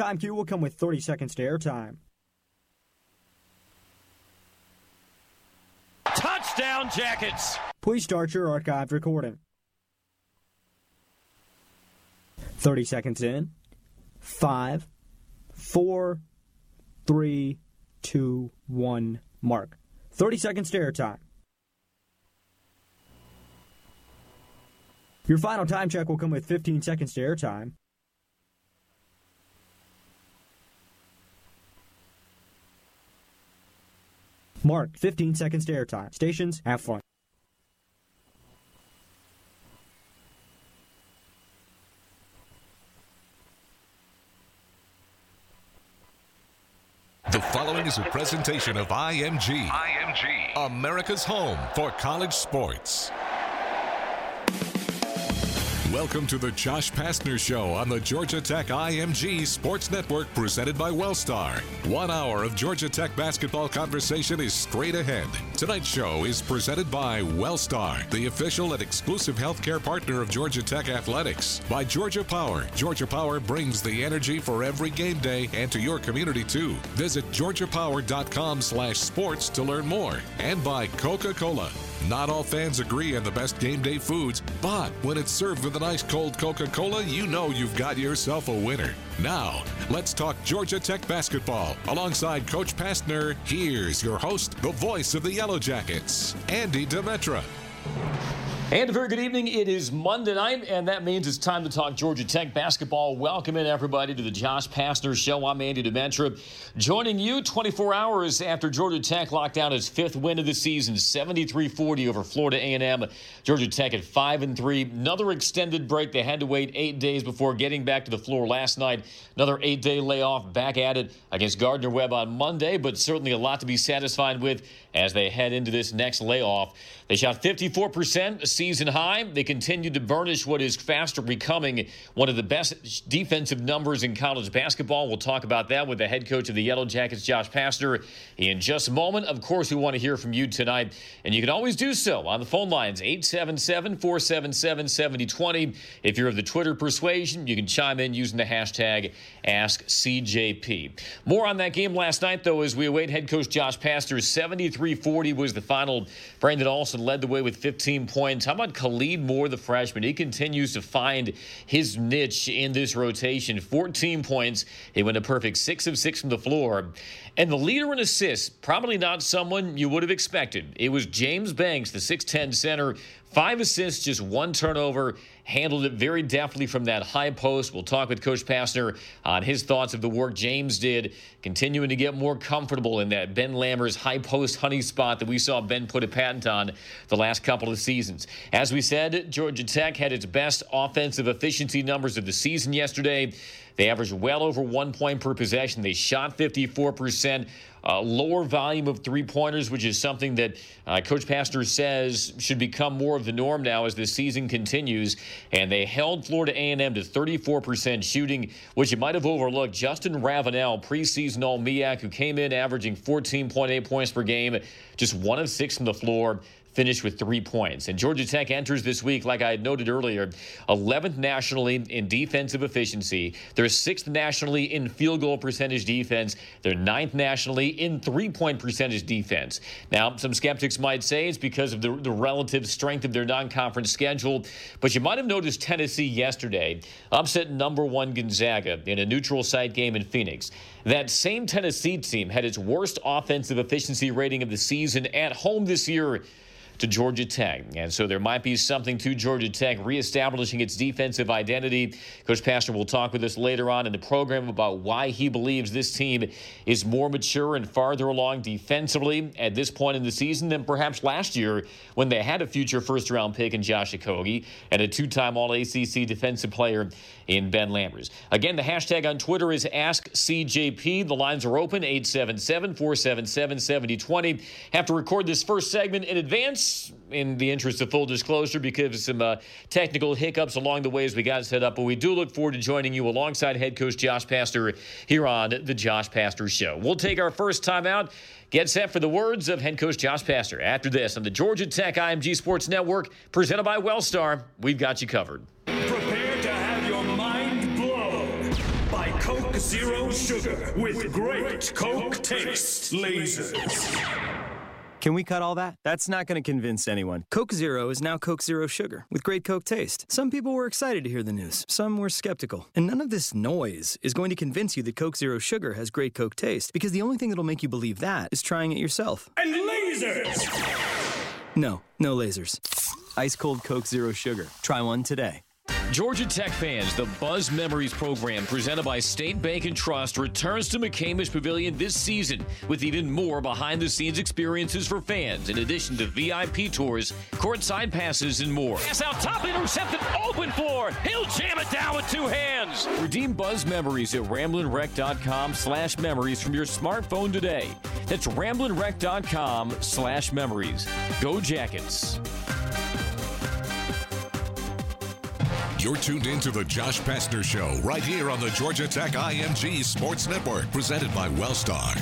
time cue will come with 30 seconds to airtime. Touchdown, Jackets! Please start your archived recording. 30 seconds in. Five, four, three, two, one, mark. 30 seconds to airtime. Your final time check will come with 15 seconds to airtime. Mark, 15 seconds to airtime. Stations, have fun. The following is a presentation of IMG. IMG. America's home for college sports. Welcome to the Josh Pastner Show on the Georgia Tech IMG Sports Network presented by Wellstar. One hour of Georgia Tech basketball conversation is straight ahead. Tonight's show is presented by Wellstar, the official and exclusive healthcare partner of Georgia Tech Athletics. By Georgia Power. Georgia Power brings the energy for every game day and to your community too. Visit georgiapower.com slash sports to learn more. And by Coca-Cola. Not all fans agree on the best game day foods, but when it's served with an ice cold Coca Cola, you know you've got yourself a winner. Now, let's talk Georgia Tech basketball. Alongside Coach Pastner, here's your host, the voice of the Yellow Jackets, Andy Demetra. And a very good evening. It is Monday night, and that means it's time to talk Georgia Tech basketball. Welcome in, everybody, to the Josh Pastner Show. I'm Andy Demetra, joining you 24 hours after Georgia Tech locked down its fifth win of the season, 73-40 over Florida A&M. Georgia Tech at 5 and 3. Another extended break. They had to wait eight days before getting back to the floor last night. Another eight-day layoff. Back at it against Gardner Webb on Monday, but certainly a lot to be satisfied with as they head into this next layoff. They shot 54%, a season high. They continue to burnish what is faster becoming one of the best defensive numbers in college basketball. We'll talk about that with the head coach of the Yellow Jackets, Josh Pastner, in just a moment. Of course, we want to hear from you tonight, and you can always do so on the phone lines 877 477 7020. If you're of the Twitter persuasion, you can chime in using the hashtag AskCJP. More on that game last night, though, as we await head coach Josh Pastner. 73 40 was the final. Brandon Alston led the way with 15 points. How about Khalid Moore, the freshman? He continues to find his niche in this rotation. 14 points. He went a perfect 6 of 6 from the floor. And the leader in assists, probably not someone you would have expected. It was James Banks, the 6'10 center. Five assists, just one turnover. Handled it very deftly from that high post. We'll talk with Coach Pastner on his thoughts of the work James did, continuing to get more comfortable in that Ben Lammers high post honey spot that we saw Ben put a patent on the last couple of seasons. As we said, Georgia Tech had its best offensive efficiency numbers of the season yesterday. They averaged well over one point per possession. They shot 54%. Uh, lower volume of three pointers, which is something that uh, Coach Pastner says should become more of the norm now as the season continues. And they held Florida A&M to 34% shooting, which you might have overlooked. Justin Ravenel, preseason All MEAC, who came in averaging 14.8 points per game, just one of six from the floor finished with three points. And Georgia Tech enters this week, like I had noted earlier, 11th nationally in defensive efficiency. They're sixth nationally in field goal percentage defense. They're ninth nationally in three point percentage defense. Now, some skeptics might say it's because of the, the relative strength of their non conference schedule, but you might have noticed Tennessee yesterday upset number one Gonzaga in a neutral site game in Phoenix. That same Tennessee team had its worst offensive efficiency rating of the season at home this year to Georgia Tech. And so there might be something to Georgia Tech reestablishing its defensive identity. Coach Pastner will talk with us later on in the program about why he believes this team is more mature and farther along defensively at this point in the season than perhaps last year when they had a future first round pick in Josh Okogie and a two time All ACC defensive player in Ben Lammers. Again, the hashtag on Twitter is AskCJP. The lines are open 877 477 7020. Have to record this first segment in advance in the interest of full disclosure because of some uh, technical hiccups along the way as we got set up. But we do look forward to joining you alongside head coach Josh Pastner here on the Josh Pastner Show. We'll take our first time out. Get set for the words of head coach Josh Pastner after this on the Georgia Tech IMG Sports Network, presented by Wellstar. We've got you covered. Prepare to have your mind blown by Coke Zero Sugar with great Coke taste. Lasers. Can we cut all that? That's not going to convince anyone. Coke Zero is now Coke Zero Sugar with great Coke taste. Some people were excited to hear the news, some were skeptical. And none of this noise is going to convince you that Coke Zero Sugar has great Coke taste because the only thing that'll make you believe that is trying it yourself. And lasers! No, no lasers. Ice cold Coke Zero Sugar. Try one today. Georgia Tech fans, the Buzz Memories program presented by State Bank and Trust returns to McCamish Pavilion this season with even more behind the scenes experiences for fans, in addition to VIP tours, courtside passes, and more. Pass out top, intercepted, open floor. He'll jam it down with two hands. Redeem Buzz Memories at ramblinwreck.com slash memories from your smartphone today. That's ramblinwreck.com slash memories. Go Jackets. You're tuned in to the Josh Pastner Show right here on the Georgia Tech IMG Sports Network, presented by Wellstar.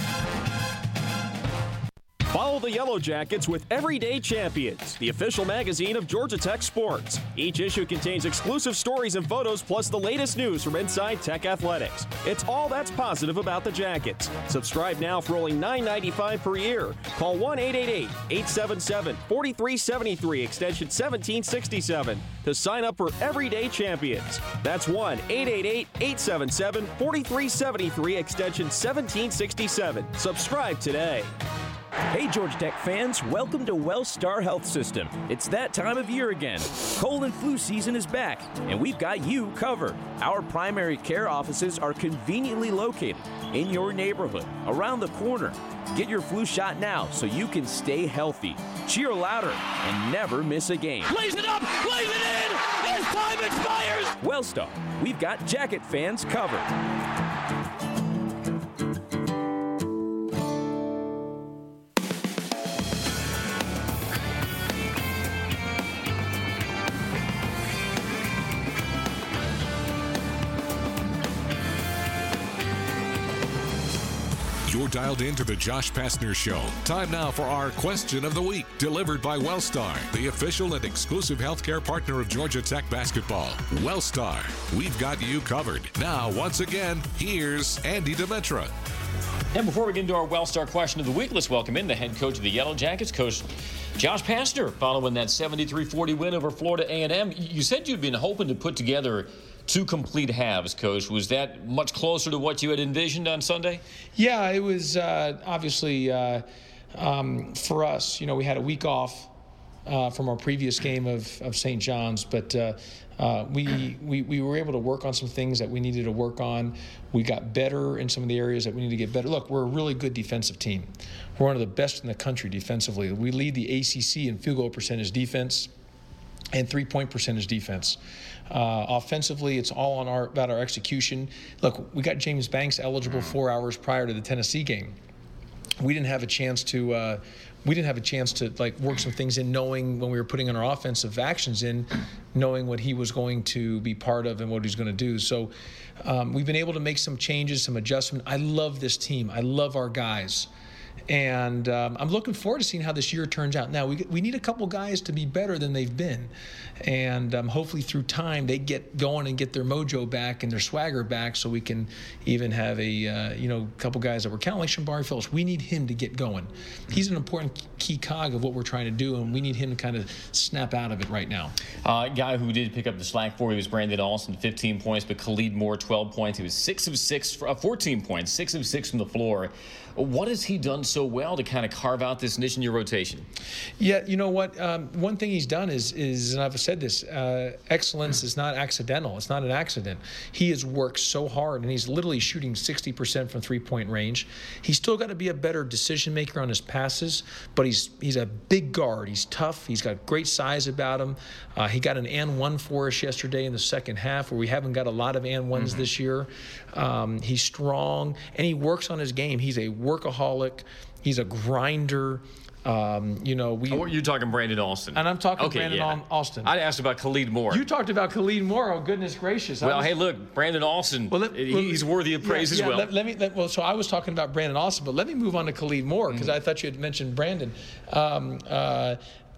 Follow the Yellow Jackets with Everyday Champions, the official magazine of Georgia Tech sports. Each issue contains exclusive stories and photos, plus the latest news from inside Tech athletics. It's all that's positive about the Jackets. Subscribe now for only $9.95 per year. Call 1 888 877 4373, extension 1767, to sign up for Everyday Champions. That's 1 888 877 4373, extension 1767. Subscribe today. Hey, Georgia Tech fans, welcome to Wellstar Health System. It's that time of year again. Cold and flu season is back, and we've got you covered. Our primary care offices are conveniently located in your neighborhood, around the corner. Get your flu shot now so you can stay healthy. Cheer louder and never miss a game. Lays it up, lays it in. As time expires. Wellstar, we've got jacket fans covered. Dialed into the Josh Pastner Show. Time now for our question of the week, delivered by Wellstar, the official and exclusive healthcare partner of Georgia Tech basketball. Wellstar, we've got you covered. Now, once again, here's Andy Demetra. And before we get into our Wellstar question of the week, let's welcome in the head coach of the Yellow Jackets, Coach Josh Pastner, following that 73-40 win over Florida A&M. You said you'd been hoping to put together two complete halves, Coach. Was that much closer to what you had envisioned on Sunday? Yeah, it was uh, obviously uh, um, for us. You know, we had a week off uh, from our previous game of, of St. John's, but uh, uh, we, we we were able to work on some things that we needed to work on. We got better in some of the areas that we need to get better. Look, we're a really good defensive team. We're one of the best in the country defensively. We lead the ACC in field goal percentage defense and three point percentage defense. Uh, offensively, it's all on our about our execution. Look, we got James Banks eligible four hours prior to the Tennessee game. We didn't have a chance to. Uh, we didn't have a chance to like work some things in, knowing when we were putting in our offensive actions in, knowing what he was going to be part of and what he's going to do. So, um, we've been able to make some changes, some adjustment. I love this team. I love our guys and um, I'm looking forward to seeing how this year turns out. Now we we need a couple guys to be better than they've been, and um, hopefully through time they get going and get their mojo back and their swagger back, so we can even have a uh, you know couple guys that were counting like Shembari Phillips. We need him to get going. He's an important key cog of what we're trying to do, and we need him to kind of snap out of it right now. Uh, guy who did pick up the slack for you was Brandon Alston, 15 points, but Khalid Moore, 12 points. He was six of six, uh, 14 points, six of six from the floor. What has he done so well to kind of carve out this niche in your rotation? Yeah, you know what? Um, one thing he's done is, is and I've said this: uh, excellence is not accidental. It's not an accident. He has worked so hard, and he's literally shooting 60% from three-point range. He's still got to be a better decision maker on his passes, but he's he's a big guard. He's tough. He's got great size about him. Uh, he got an and one for us yesterday in the second half, where we haven't got a lot of and ones Mm-hmm. this year. Um, he's strong, and he works on his game. He's a workaholic. He's a grinder. Um, you know, we. Oh, you're talking Brandon Alston. And I'm talking okay, Brandon yeah. Alston. I asked about Khalid Moore. You talked about Khalid Moore. Oh, goodness gracious. Well, was- hey, look, Brandon Alston, Well, let- he's well, worthy of praise yeah, as yeah, well. Let, let me. Let, well, so I was talking about Brandon Alston, but let me move on to Khalid Moore because I thought you had mentioned Brandon. Um, uh,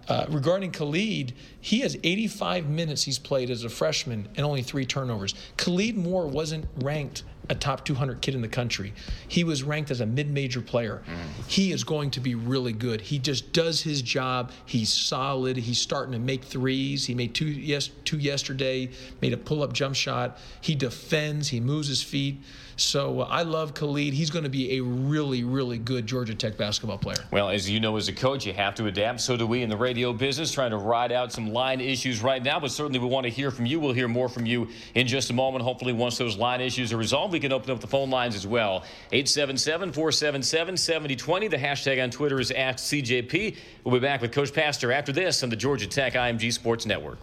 uh, regarding Khalid, he has 85 minutes he's played as a freshman and only three turnovers. Khalid Moore wasn't ranked a top 200 kid in the country. He was ranked as a mid-major player. Mm. He is going to be really good. He just does his job. He's solid. He's starting to make threes. He made two yes two yesterday. Made a pull-up jump shot. He defends. He moves his feet. So uh, I love Khalid. He's going to be a really, really good Georgia Tech basketball player. Well, as you know, as a coach, you have to adapt. So do we in the radio business, trying to ride out some line issues right now. But certainly we want to hear from you. We'll hear more from you in just a moment. Hopefully, once those line issues are resolved, we can open up the phone lines as well. 877 477 7020. The hashtag on Twitter is AskCJP. We'll be back with Coach Pastner after this on the Georgia Tech IMG Sports Network.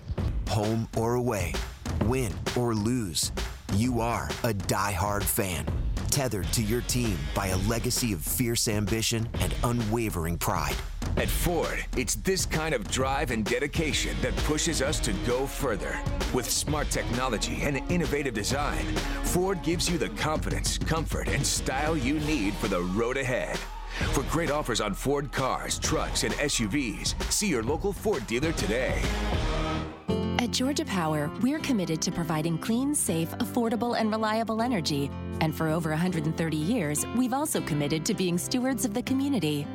Home or away, win or lose. You are a die-hard fan, tethered to your team by a legacy of fierce ambition and unwavering pride. At Ford, it's this kind of drive and dedication that pushes us to go further. With smart technology and innovative design, Ford gives you the confidence, comfort, and style you need for the road ahead. For great offers on Ford cars, trucks, and SUVs, see your local Ford dealer today. At Georgia Power, we're committed to providing clean, safe, affordable, and reliable energy. And for over 130 years, we've also committed to being stewards of the community.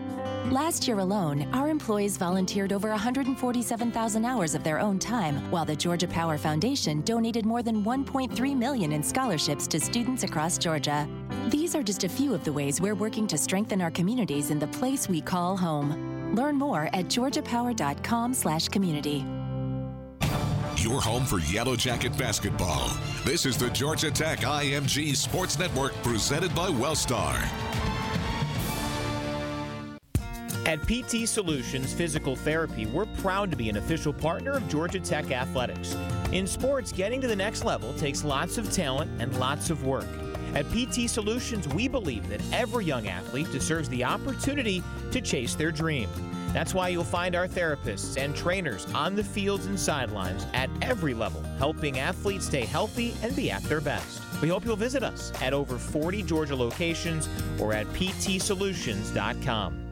Last year alone, our employees volunteered over 147,000 hours of their own time, while the Georgia Power Foundation donated more than 1.3 million in scholarships to students across Georgia. These are just a few of the ways we're working to strengthen our communities in the place we call home. Learn more at georgiapower.com/community your home for Yellow Jacket basketball. This is the Georgia Tech IMG Sports Network presented by Wellstar. At PT Solutions Physical Therapy, we're proud to be an official partner of Georgia Tech Athletics. In sports, getting to the next level takes lots of talent and lots of work. At PT Solutions, we believe that every young athlete deserves the opportunity to chase their dream. That's why you'll find our therapists and trainers on the fields and sidelines at every level, helping athletes stay healthy and be at their best. We hope you'll visit us at over 40 Georgia locations or at ptsolutions.com.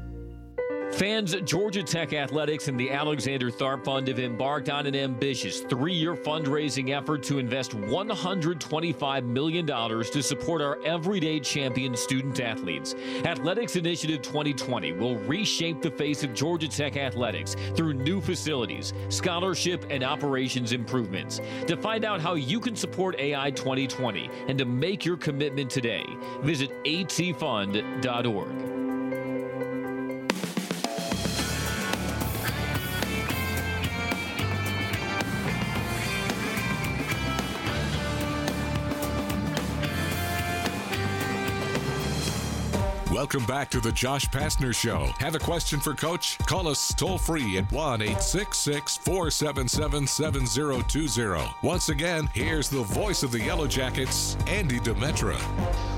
Fans Georgia Tech Athletics and the Alexander Tharp Fund have embarked on an ambitious three year fundraising effort to invest $125 million to support our everyday champion student athletes. Athletics Initiative 2020 will reshape the face of Georgia Tech athletics through new facilities, scholarship, and operations improvements. To find out how you can support AI 2020 and to make your commitment today, visit atfund.org. Welcome back to the Josh Pastner Show. Have a question for Coach? Call us toll free at 1 866 477 7020. Once again, here's the voice of the Yellow Jackets, Andy Demetra.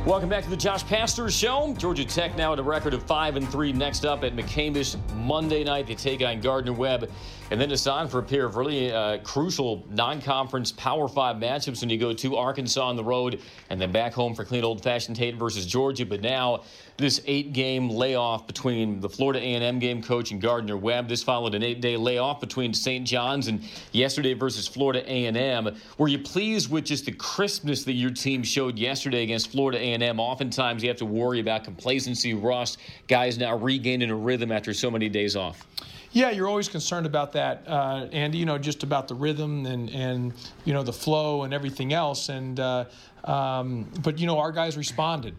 Welcome back to the Josh Pastner Show. Georgia Tech now at a record of 5 and 3. Next up at McCamish Monday night, they take on Gardner Webb. And then it's on for a pair of really uh, crucial non conference Power 5 matchups when you go to Arkansas on the road and then back home for clean old fashioned Hate versus Georgia. But now, this eight game layoff between the Florida A&M game coach and Gardner Webb. This followed an eight day layoff between St. John's and yesterday versus Florida A&M. Were you pleased with just the crispness that your team showed yesterday against Florida A&M? Oftentimes you have to worry about complacency, rust, guys now regaining a rhythm after so many days off. Yeah, you're always concerned about that, uh, Andy. You know, just about the rhythm and and you know the flow and everything else. And uh, um, but you know, our guys responded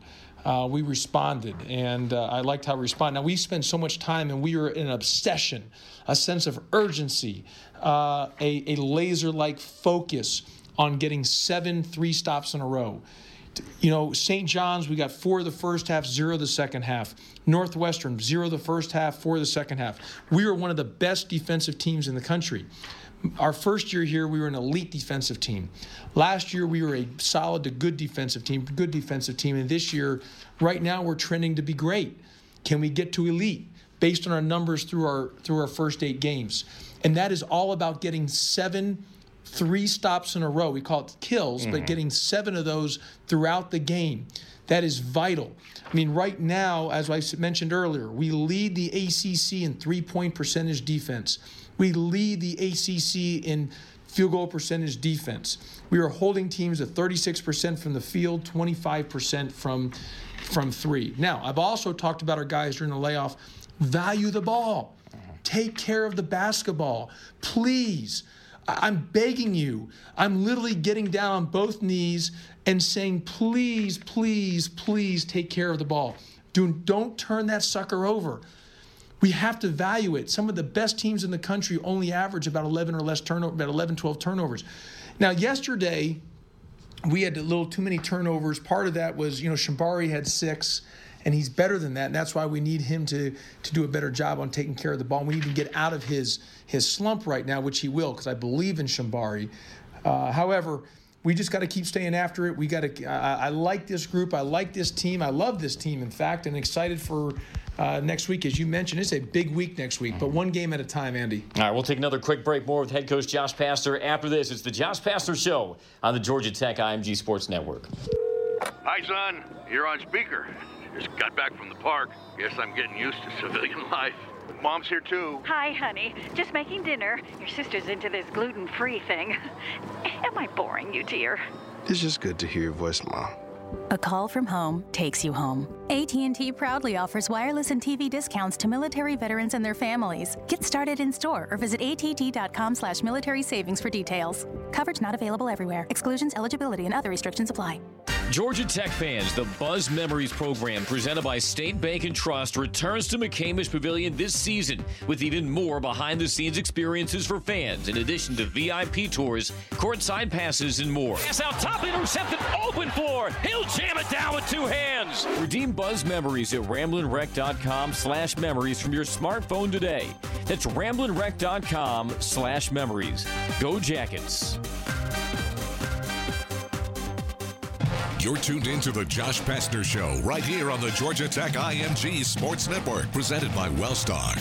uh, we responded, and uh, I liked how we responded. Now we spend so much time, and we were in an obsession, a sense of urgency, uh, a, a laser-like focus on getting seven three stops in a row. You know, St. John's, we got four the first half, zero the second half. Northwestern, zero the first half, four the second half. We were one of the best defensive teams in the country. Our first year here, we were an elite defensive team. Last year, we were a solid to good defensive team, good defensive team. And this year, right now, we're trending to be great. Can we get to elite based on our numbers through our through our first eight games? And that is all about getting seven three stops in a row. We call it kills, mm-hmm. but getting seven of those throughout the game. That is vital. I mean, right now, as I mentioned earlier, we lead the ACC in three point percentage defense. We lead the ACC in field goal percentage defense. We are holding teams at 36% from the field, 25% from from three. Now, I've also talked about our guys during the layoff. Value the ball. Take care of the basketball. Please. I'm begging you. I'm literally getting down on both knees and saying, please, please, please take care of the ball. Do, don't turn that sucker over. We have to value it. Some of the best teams in the country only average about 11 or less turnover, about 11, 12 turnovers. Now, yesterday, we had a little too many turnovers. Part of that was, you know, Shembari had six, and he's better than that. And that's why we need him to to do a better job on taking care of the ball. We need to get out of his his slump right now, which he will, because I believe in Shembari. Uh, however, we just got to keep staying after it. We got to. I, I, like this group. I like this team. I love this team, in fact, and excited for uh, next week. As you mentioned, it's a big week next week, but one game at a time, Andy. All right, we'll take another quick break. More with head coach Josh Pastner after this. It's the Josh Pastner Show on the Georgia Tech IMG Sports Network. Hi, son. You're on speaker. Just got back from the park. Guess I'm getting used to civilian life. Mom's here too. Hi, honey. Just making dinner. Your sister's into this gluten free thing. Am I boring you, dear? It's just good to hear your voice, Mom. A call from home takes you home. AT&T proudly offers wireless and TV discounts to military veterans and their families. Get started in store or visit att.com slash military savings for details. Coverage not available everywhere. Exclusions, eligibility, and other restrictions apply. Georgia Tech fans, the Buzz Memories program presented by State Bank and Trust returns to McCamish Pavilion this season with even more behind the scenes experiences for fans, in addition to VIP tours, courtside passes, and more. Pass out top, intercepted, open floor. He'll jam it down with two hands. Redeem Buzz Memories at ramblinwreck.com slash memories from your smartphone today. That's ramblinwreck.com slash memories. Go Jackets. You're tuned in to the Josh Pastner Show right here on the Georgia Tech IMG Sports Network, presented by Wellstar.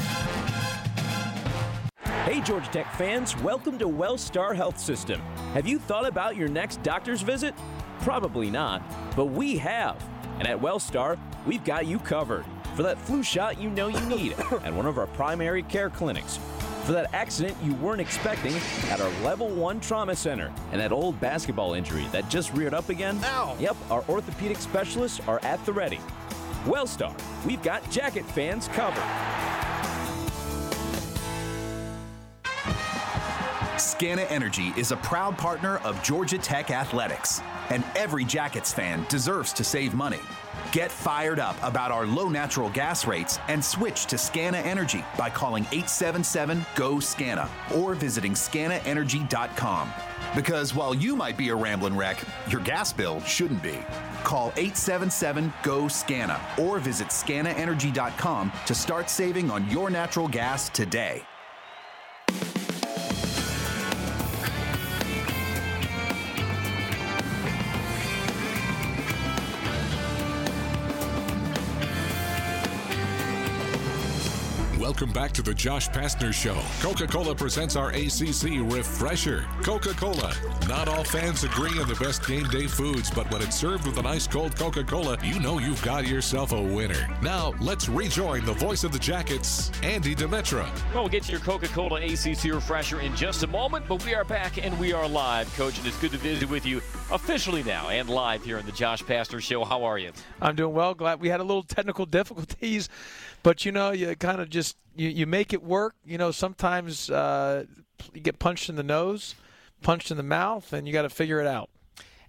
Hey, Georgia Tech fans, welcome to Wellstar Health System. Have you thought about your next doctor's visit? Probably not, but we have. And at Wellstar, we've got you covered for that flu shot you know you need at one of our primary care clinics for that accident you weren't expecting at our level one trauma center and that old basketball injury that just reared up again. Ow. Yep, our orthopedic specialists are at the ready. Wellstar, we've got jacket fans covered. Scana Energy is a proud partner of Georgia Tech Athletics, and every Jackets fan deserves to save money. Get fired up about our low natural gas rates and switch to Scana Energy by calling 877 GO SCANA or visiting scanaenergy.com. Because while you might be a rambling wreck, your gas bill shouldn't be. Call 877 GO SCANA or visit scanaenergy.com to start saving on your natural gas today. Welcome back to the Josh Pastner Show. Coca Cola presents our ACC Refresher. Coca Cola. Not all fans agree on the best game day foods, but when it's served with an ice cold Coca Cola, you know you've got yourself a winner. Now, let's rejoin the voice of the Jackets, Andy Demetra. Well, we'll get to your Coca Cola ACC Refresher in just a moment, but we are back and we are live, Coach, and it's good to visit with you officially now and live here in the Josh Pastner Show. How are you? I'm doing well. Glad we had a little technical difficulties, but you know, you kind of just you, you make it work. You know, sometimes uh, you get punched in the nose, punched in the mouth, and you got to figure it out.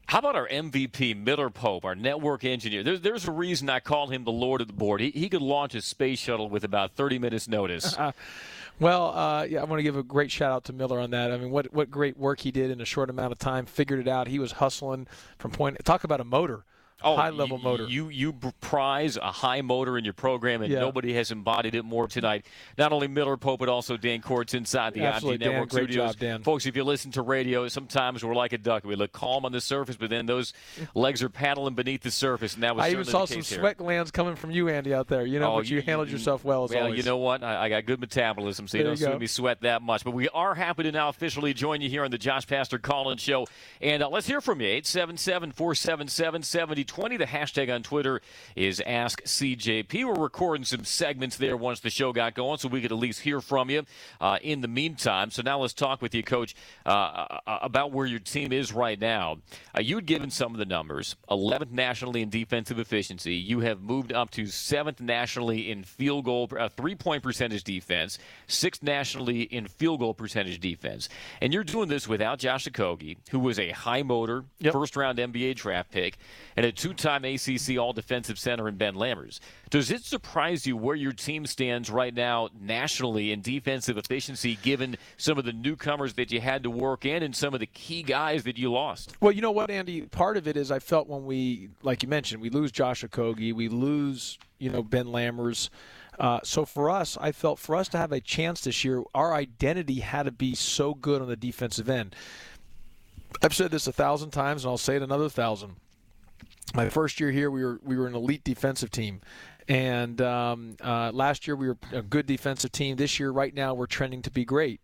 How about our MVP, Miller Pope, our network engineer? There's, there's a reason I call him the Lord of the Board. He, he could launch a space shuttle with about 30 minutes' notice. well, uh, yeah, I want to give a great shout out to Miller on that. I mean, what what great work he did in a short amount of time. Figured it out. He was hustling from point. Talk about a motor. Oh, high level you, motor. You you prize a high motor in your program, and Yeah. nobody has embodied it more tonight. Not only Miller Pope, but also Dan Courts inside the Absolutely, Dan. Network Great studios. job, Dan. Folks, if you listen to radio, sometimes we're like a duck. We look calm on the surface, but then those legs are paddling beneath the surface, and that was I even saw some sweat glands coming from you, Andy, out there. You know, Oh, but you, handled yourself well as well, always. you know what? I, I got good metabolism, so you There don't you see me sweat that much. But we are happy to now officially join you here on the Josh Pastner Call-In Show. And uh, let's hear from you. 877-477-70 2020. The hashtag on Twitter is AskCJP. We're recording some segments there once the show got going, so we could at least hear from you uh, in the meantime. So now let's talk with you, Coach, uh, uh about where your team is right now. Uh, you had given some of the numbers 11th nationally in defensive efficiency. You have moved up to 7th nationally in field goal, uh, three point percentage defense, 6th nationally in field goal percentage defense. And you're doing this without Josh Okogie, who was a high motor, yep. first round NBA draft pick, and a two time ACC All Defensive Center in Ben Lammers. Does it surprise you where your team stands right now nationally in defensive efficiency, given some of the newcomers that you had to work in and some of the key guys that you lost? Well, you know what, Andy? Part of it is I felt when we, like you mentioned, we lose Josh Okogie, we lose, you know, Ben Lammers. Uh, so for us, I felt for us to have a chance this year, our identity had to be so good on the defensive end. I've said this a thousand times, and I'll say it another thousand. My first year here, we were we were an elite defensive team, and um, uh, last year we were a good defensive team. This year, right now, we're trending to be great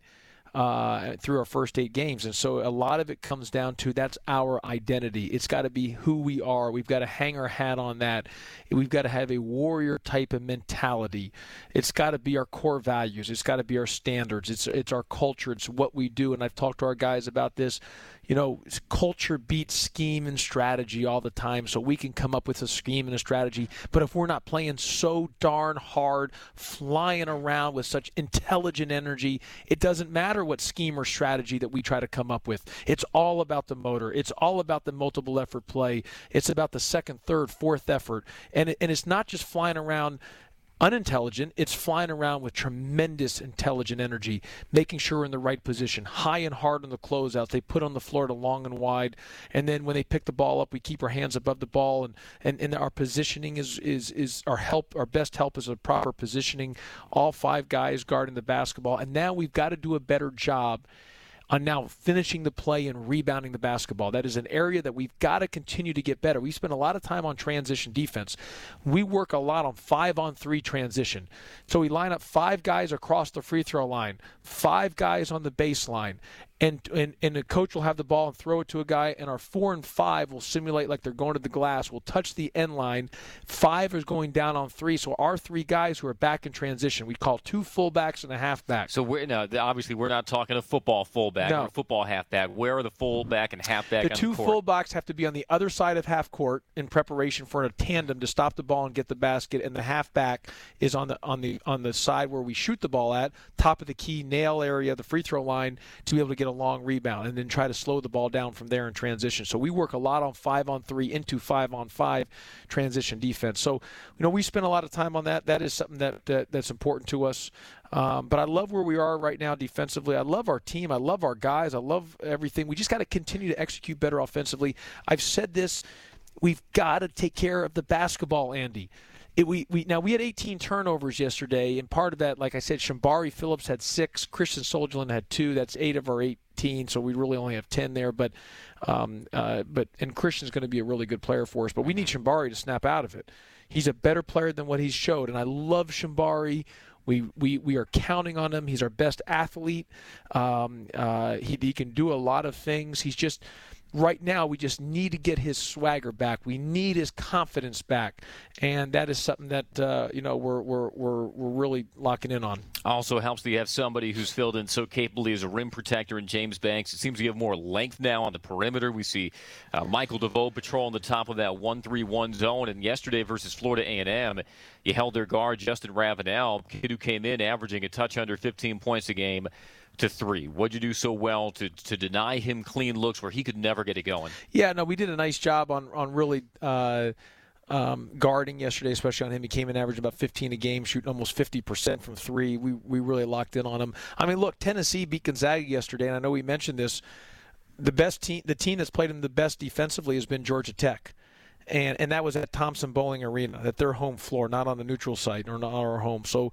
uh, through our first eight games. And so a lot of it comes down to that's our identity. It's got to be who we are. We've got to hang our hat on that. We've got to have a warrior type of mentality. It's got to be our core values. It's got to be our standards. It's it's our culture. It's what we do. And I've talked to our guys about this you know, culture beats scheme and strategy all the time, so we can come up with a scheme and a strategy. But if we're not playing so darn hard, flying around with such intelligent energy, it doesn't matter what scheme or strategy that we try to come up with. It's all about the motor. It's all about the multiple effort play. It's about the second, third, fourth effort. And, and it's not just flying around unintelligent. It's flying around with tremendous intelligent energy, making sure we're in the right position, high and hard on the closeouts. They put on the floor to long and wide, and then when they pick the ball up, we keep our hands above the ball, and, and, and our positioning is, is is our help. Our best help is a proper positioning. All five guys guarding the basketball, and now we've got to do a better job on now finishing the play and rebounding the basketball. That is an area that we've got to continue to get better. We spend a lot of time on transition defense. We work a lot on five on three transition. So we line up five guys across the free throw line, five guys on the baseline, and, and and the coach will have the ball and throw it to a guy, and our four and five will simulate like they're going to the glass. We'll touch the end line. Five is going down on three, so our three guys who are back in transition, we call two fullbacks and a halfback. So we're now obviously we're not talking a football fullback no. or a football halfback. Where are the fullback and halfback? The two the fullbacks have to be on the other side of half court in preparation for a tandem to stop the ball and get the basket, and the halfback is on the on the on the side where we shoot the ball at, top of the key nail area, the free throw line, to be able to get a long rebound and then try to slow the ball down from there in transition. So we work a lot on five on three into five on five transition defense. So, you know, we spend a lot of time on that. That is something that, that that's important to us. Um, but I love where we are right now defensively. I love our team. I love our guys. I love everything. We just got to continue to execute better offensively. I've said this. We've got to take care of the basketball, Andy. It, we, we now we had 18 turnovers yesterday, and part of that, like I said, Shembari Phillips had six, Kristian Sjolund had two. That's eight of our 18, so we really only have 10 there. But um, uh, but and Christian's going to be a really good player for us. But we need Shembari to snap out of it. He's a better player than what he's showed, and I love Shembari. We, we, we are counting on him. He's our best athlete. Um, uh, he, he can do a lot of things. He's just right now we just need to get his swagger back. We need his confidence back, and that is something that uh, you know we're, we're we're we're really locking in on. Also helps that you have somebody who's filled in so capably as a rim protector in James Banks. It seems to have more length now on the perimeter. We see uh, Michael DeVoe patrolling the top of that one-three-one zone, and yesterday versus Florida A&M, you held their guard Justin Ravenel, kid who came in averaging a touch under 15 points a game to three? What'd you do so well to, to deny him clean looks where he could never get it going? Yeah, no, we did a nice job on on really. Uh, um, guarding yesterday, especially on him. He came in average about 15 a game, shooting almost 50% from three. We, we really locked in on him. I mean, look, Tennessee beat Gonzaga yesterday, and I know we mentioned this. The best team, the team that's played him the best defensively has been Georgia Tech. And, and that was at Thompson-Boling Arena, at their home floor, not on the neutral site or not our home. So,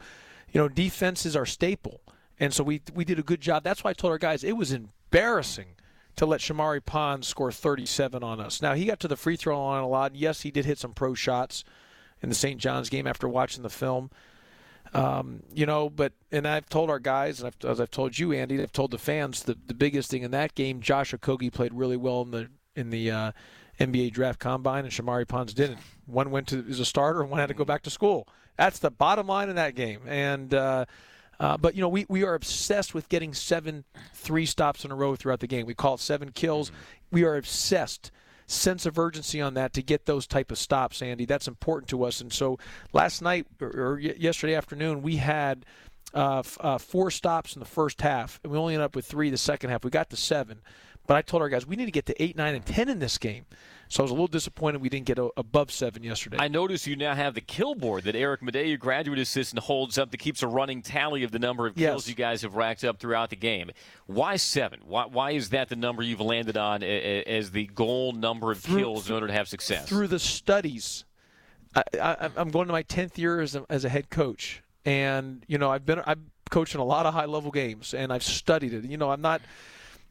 you know, defense is our staple. And so we we did a good job. That's why I told our guys it was embarrassing to let Shamorie Ponds score 37 on us. Now he got to the free throw line a lot. Yes, he did hit some pro shots in the St. John's game after watching the film. Um, you know, but and I've told our guys, and I've, as I've told you, Andy, I've told the fans, the the biggest thing in that game, Josh Okogie played really well in the in the uh, NBA draft combine, and Shamorie Ponds didn't. One went to as a starter, and one had to go back to school. That's the bottom line in that game. And uh, uh, but you know, we, we are obsessed with getting seven three stops in a row throughout the game. We call it seven kills. We are obsessed. Sense of urgency on that to get those type of stops, Andy. That's important to us. And so last night or, or yesterday afternoon, we had uh, f- uh, four stops in the first half, and we only ended up with three the second half. We got to seven, but I told our guys we need to get to eight, nine, and ten in this game. So I was a little disappointed we didn't get a, above seven yesterday. I notice you now have the kill board that Eric Medea, your graduate assistant, holds up that keeps a running tally of the number of kills Yes. you guys have racked up throughout the game. Why seven? Why, why is that the number you've landed on as the goal number of Through- kills in order to have success? through the studies. I, I, I'm going to my tenth year as a, as a head coach, and you know I've been I've coached in a lot of high level games, and I've studied it. You know I'm not,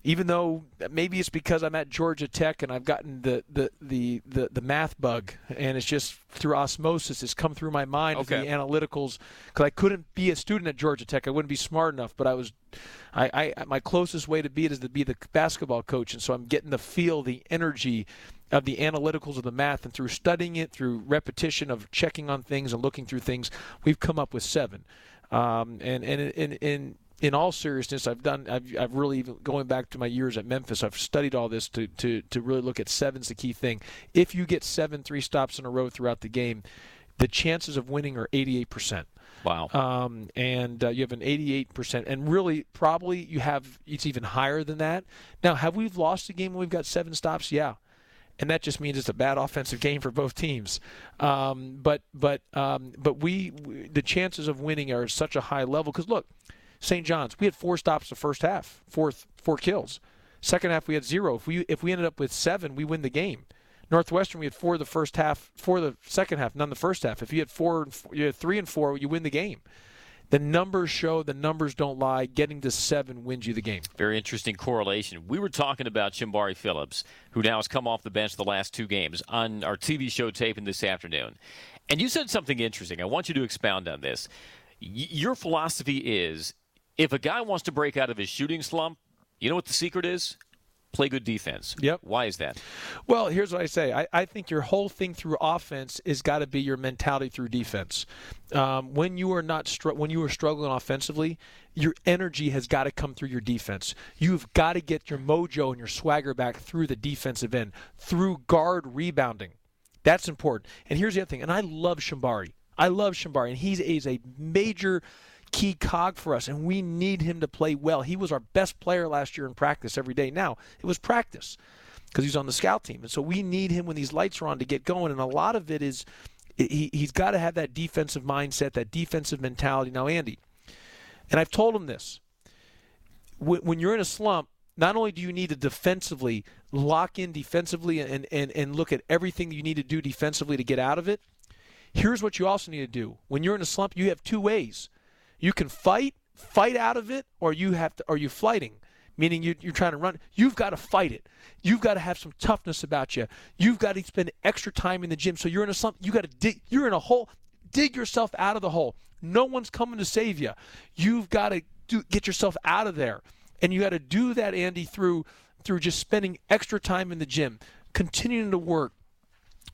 even though maybe it's because I'm at Georgia Tech and I've gotten the the the the, the math bug, and it's just through osmosis it's come through my mind Okay. the analyticals because I couldn't be a student at Georgia Tech. I wouldn't be smart enough, but I was. I, I my closest way to be it is to be the basketball coach, and so I'm getting the feel, the energy of the analyticals of the math, and through studying it, through repetition of checking on things and looking through things, we've come up with seven. Um, and and in in in all seriousness, I've done. I've, I've really even going back to my years at Memphis. I've studied all this to to to really look at seven's the key thing. If you get seven three stops in a row throughout the game, the chances of winning are 88 percent. Wow. Um, and uh, you have an 88%. And really, probably you have, it's even higher than that. Now, have we lost a game when we've got seven stops? Yeah. And that just means it's a bad offensive game for both teams. Um, but but um, but we, we the chances of winning are at such a high level because look, St. John's we had four stops the first half, four four kills. Second half we had zero. If we if we ended up with seven, we win the game. Northwestern, we had four the first half, four the second half, none the first half. If you had four, you had three and four, you win the game. The numbers show, the numbers don't lie. Getting to seven wins you the game. Very interesting correlation. We were talking about Shembari Phillips, who now has come off the bench the last two games on our TV show taping this afternoon. And you said something interesting. I want you to expound on this. Y- your philosophy is if a guy wants to break out of his shooting slump, you know what the secret is? Play good defense. Yep. Why is that? Well, here's what I say. I, I think your whole thing through offense is got to be your mentality through defense. Um, when you are not str- when you are struggling offensively, your energy has got to come through your defense. You've got to get your mojo and your swagger back through the defensive end, through guard rebounding. That's important. And here's the other thing. And I love Shembari. I love Shembari, and he's is a major key cog for us, and we need him to play well. He was our best player last year in practice every day. Now it was practice because he's on the scout team, and so we need him when these lights are on to get going. And a lot of it is he, he's got to have that defensive mindset, that defensive mentality. Now, Andy, and I've told him this: when, when you're in a slump, not only do you need to defensively lock in defensively and, and, and look at everything you need to do defensively to get out of it. Here's what you also need to do. When you're in a slump, you have two ways. You can fight, fight out of it, or you have to, or you flighting, meaning you, you're trying to run. You've got to fight it. You've got to have some toughness about you. You've got to spend extra time in the gym. So you're in a slump. You got to dig. You're in a hole. Dig yourself out of the hole. No one's coming to save you. You've got to do, get yourself out of there, and you got to do that, Andy, through through just spending extra time in the gym, continuing to work,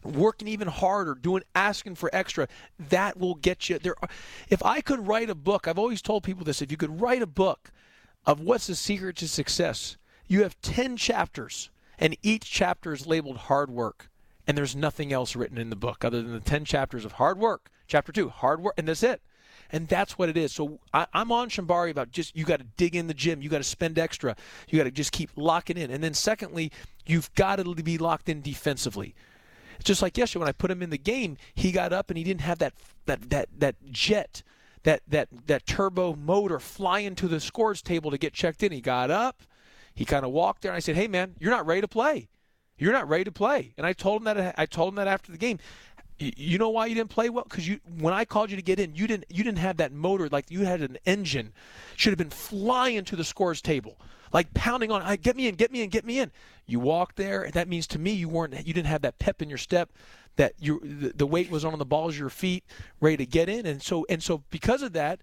working even harder, doing asking for extra, that will get you there. If I could write a book, I've always told people this, if you could write a book of what's the secret to success, you have 10 chapters and each chapter is labeled hard work. And there's nothing else written in the book other than the 10 chapters of hard work. Chapter 2, hard work, and that's it. And that's what it is. So I, I'm on Shembari about just you got to dig in the gym, you got to spend extra, you got to just keep locking in. And then secondly, you've got to be locked in defensively. Just like yesterday when I put him in the game, he got up and he didn't have that that that that jet, that that that turbo motor flying to the scores table to get checked in. He got up, he kind of walked there, and I said, "Hey man, you're not ready to play. You're not ready to play." And I told him that I told him that after the game. You know why you didn't play well? Because you, when I called you to get in, you didn't. You didn't have that motor like you had an engine. Should have been flying to the scores table, like pounding on. I get me in, get me in, get me in. You walked there, that means to me you weren't. You didn't have that pep in your step. That you, the, the weight was on the balls of your feet, ready to get in, and so and so because of that,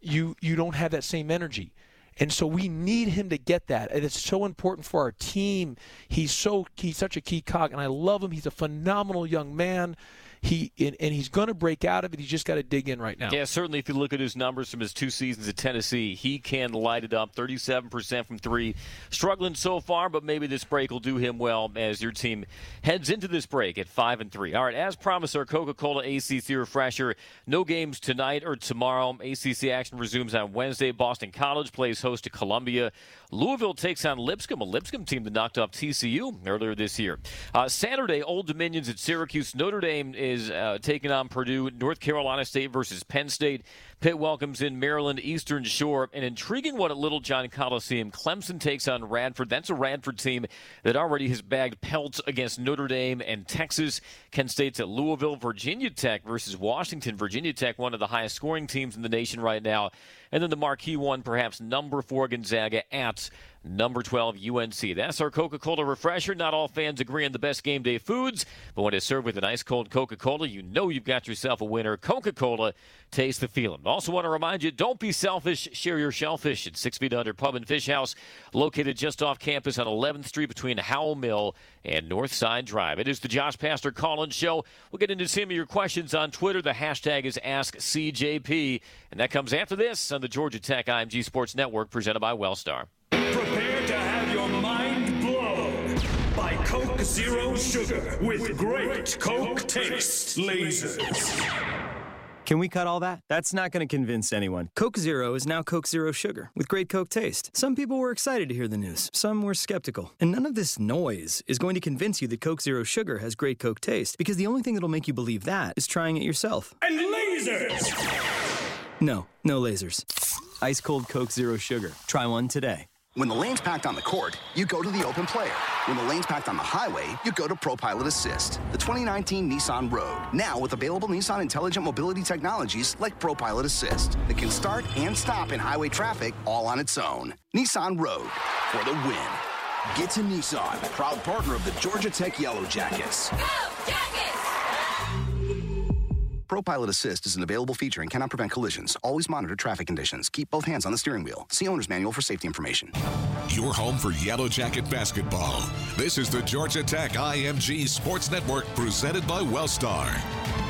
you you don't have that same energy. And so we need him to get that. And it's so important for our team. He's so he's such a key cog and I love him. He's a phenomenal young man. He and, and he's going to break out of it. He's just got to dig in right now. Yeah, certainly. If you look at his numbers from his two seasons at Tennessee, he can light it up. Thirty-seven percent from three, struggling so far, but maybe this break will do him well as your team heads into this break at five and three. All right, as promised, our Coca-Cola ACC refresher. No games tonight or tomorrow. ACC action resumes on Wednesday. Boston College plays host to Columbia. Louisville takes on Lipscomb, a Lipscomb team that knocked off TCU earlier this year. Uh, Saturday, Old Dominions at Syracuse. Notre Dame is uh, taking on Purdue. North Carolina State versus Penn State. Pitt welcomes in Maryland Eastern Shore. An intriguing one at Littlejohn Coliseum. Clemson takes on Radford. That's a Radford team that already has bagged pelts against Notre Dame and Texas. Kent State's at Louisville. Virginia Tech versus Washington. Virginia Tech, one of the highest scoring teams in the nation right now. And then the marquee one, perhaps number four Gonzaga at number 12 UNC. That's our Coca-Cola refresher. Not all fans agree on the best game day foods, but when it's served with an ice cold Coca-Cola, you know you've got yourself a winner. Coca-Cola, taste the feeling. Also want to remind you, don't be selfish. Share your shellfish at Six Feet Under Pub and Fish House, located just off campus on 11th Street between Howell Mill and Northside Drive. It is the Josh Pastner Collins Show. We'll get into some of your questions on Twitter. The hashtag is AskCJP, and that comes after this on the Georgia Tech IMG Sports Network, presented by Wellstar. Prepare to have your mind blown by Coke Zero Sugar with great Coke taste lasers. Can we cut all that? That's not going to convince anyone. Coke Zero is now Coke Zero Sugar with great Coke taste. Some people were excited to hear the news, some were skeptical. And none of this noise is going to convince you that Coke Zero Sugar has great Coke taste because the only thing that'll make you believe that is trying it yourself. And lasers! No, no lasers. Ice cold Coke Zero Sugar. Try one today. When the lane's packed on the court, you go to the open player. When the lane's packed on the highway, you go to ProPilot Assist, the 2019 Nissan Rogue. Now with available Nissan intelligent mobility technologies like ProPilot Assist that can start and stop in highway traffic all on its own. Nissan Rogue for the win. Get to Nissan, proud partner of the Georgia Tech Yellow Jackets. Go Jackets! ProPilot Assist is an available feature and cannot prevent collisions. Always monitor traffic conditions. Keep both hands on the steering wheel. See owner's manual for safety information. Your home for Yellow Jacket basketball. This is the Georgia Tech IMG Sports Network presented by Wellstar.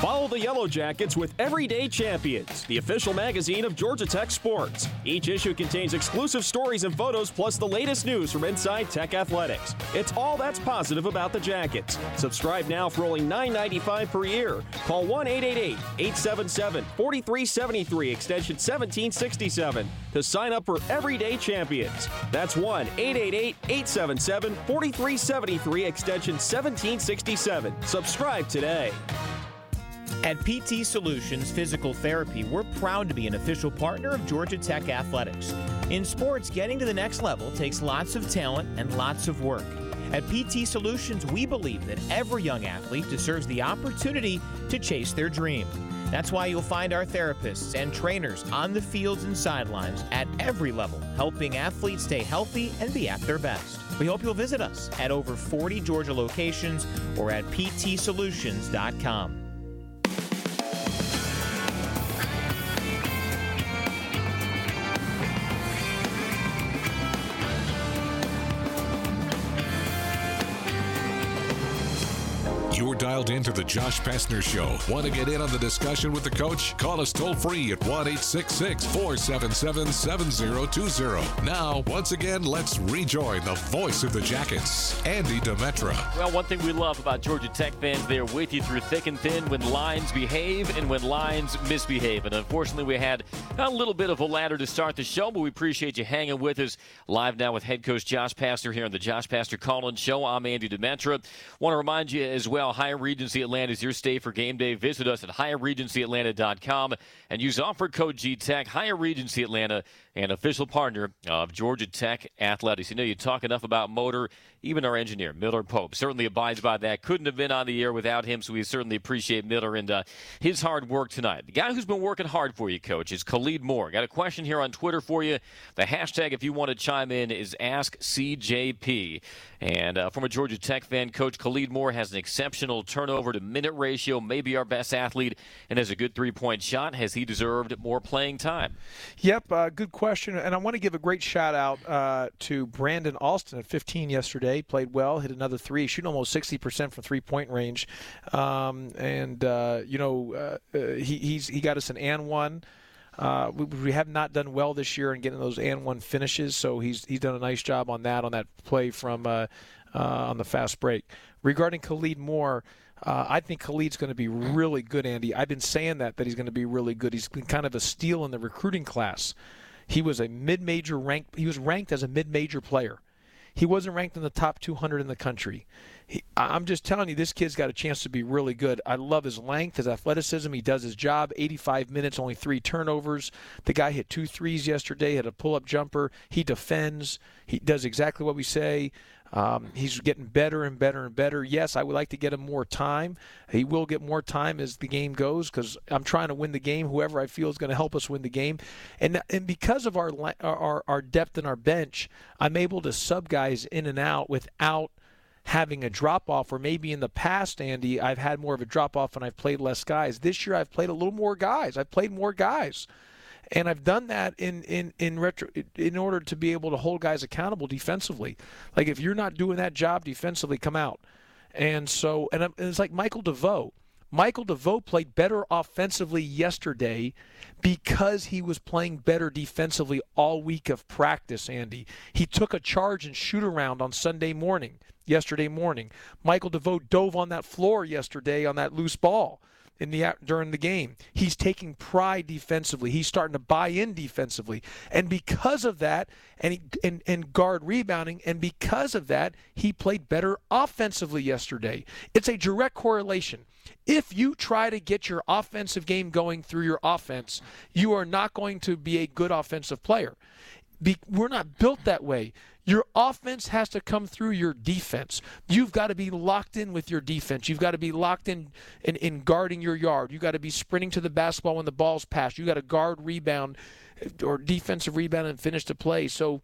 Follow the Yellow Jackets with Everyday Champions, the official magazine of Georgia Tech sports. Each issue contains exclusive stories and photos, plus the latest news from inside Tech athletics. It's all that's positive about the Jackets. Subscribe now for only $9.95 per year. Call 1 888 877 4373, extension 1767, to sign up for Everyday Champions. That's 1 888 877 4373, extension 1767. Subscribe today. At PT Solutions Physical Therapy, we're proud to be an official partner of Georgia Tech Athletics. In sports, getting to the next level takes lots of talent and lots of work. At PT Solutions, we believe that every young athlete deserves the opportunity to chase their dream. That's why you'll find our therapists and trainers on the fields and sidelines at every level, helping athletes stay healthy and be at their best. We hope you'll visit us at over 40 Georgia locations or at ptsolutions.com. dialed into the Josh Pastner Show. Want to get in on the discussion with the coach? Call us toll free at 1 866 477 7020. Now, once again, let's rejoin the voice of the Jackets, Andy Demetra. Well, one thing we love about Georgia Tech fans, they're with you through thick and thin when lines behave and when lines misbehave. And unfortunately, we had a little bit of a ladder to start the show, but we appreciate you hanging with us live now with head coach Josh Pastner here on the Josh Pastner Collins Show. I'm Andy Demetra. Want to remind you as well, Regency Atlanta is your stay for game day. Visit us at HyattRegencyAtlanta.com and use offer code GTech. Hyatt Regency Atlanta, an official partner of Georgia Tech Athletics. You know, you talk enough about motor. Even our engineer, Miller Pope, certainly abides by that. Couldn't have been on the air without him, so we certainly appreciate Miller and uh, his hard work tonight. The guy who's been working hard for you, Coach, is Khalid Moore. Got a question here on Twitter for you. The hashtag, if you want to chime in, is AskCJP. And uh, a Georgia Tech fan, Coach Khalid Moore has an exceptional turnover to minute ratio, maybe our best athlete, and has a good three point shot. Has he deserved more playing time? Yep, uh, good question. And I want to give a great shout out uh, to Brandon Alston at 15 yesterday. Played well, hit another three, shooting almost 60% from three point range. Um, and, uh, you know, uh, uh, he, he's, he got us an and one. Uh, we, we, have not done well this year in getting those and one finishes, so he's he's done a nice job on that on that play from uh, uh, on the fast break. Regarding Khalid Moore, uh, I think Khalid's going to be really good, Andy. I've been saying that that he's going to be really good. He's been kind of a steal in the recruiting class. He was a mid-major ranked. He was ranked as a mid-major player. He wasn't ranked in the top 200 in the country. He, I'm just telling you, this kid's got a chance to be really good. I love his length, his athleticism. He does his job. 85 minutes, only three turnovers. The guy hit two threes yesterday, had a pull up jumper. He defends. He does exactly what we say. Um, he's getting better and better and better. Yes, I would like to get him more time. He will get more time as the game goes because I'm trying to win the game. Whoever I feel is going to help us win the game, and and because of our our our depth in our bench, I'm able to sub guys in and out without having a drop off, or maybe in the past, Andy, I've had more of a drop off and I've played less guys. This year, I've played a little more guys. I've played more guys, and I've done that in in in retro in order to be able to hold guys accountable defensively. Like if you're not doing that job defensively, come out. And so, and it's like Michael DeVoe. Michael DeVoe played better offensively yesterday because he was playing better defensively all week of practice, Andy. He took a charge and shoot around on Sunday morning yesterday morning. Michael DeVoe dove on that floor yesterday on that loose ball in the during the game. He's taking pride defensively. He's starting to buy in defensively, and because of that, and he, and and guard rebounding, and because of that, he played better offensively yesterday. It's a direct correlation. If you try to get your offensive game going through your offense, you are not going to be a good offensive player. Be, we're not built that way. Your offense has to come through your defense. You've got to be locked in with your defense. You've got to be locked in in, in guarding your yard. You've got to be sprinting to the basketball when the ball's passed. You've got to guard, rebound, or defensive rebound and finish the play. So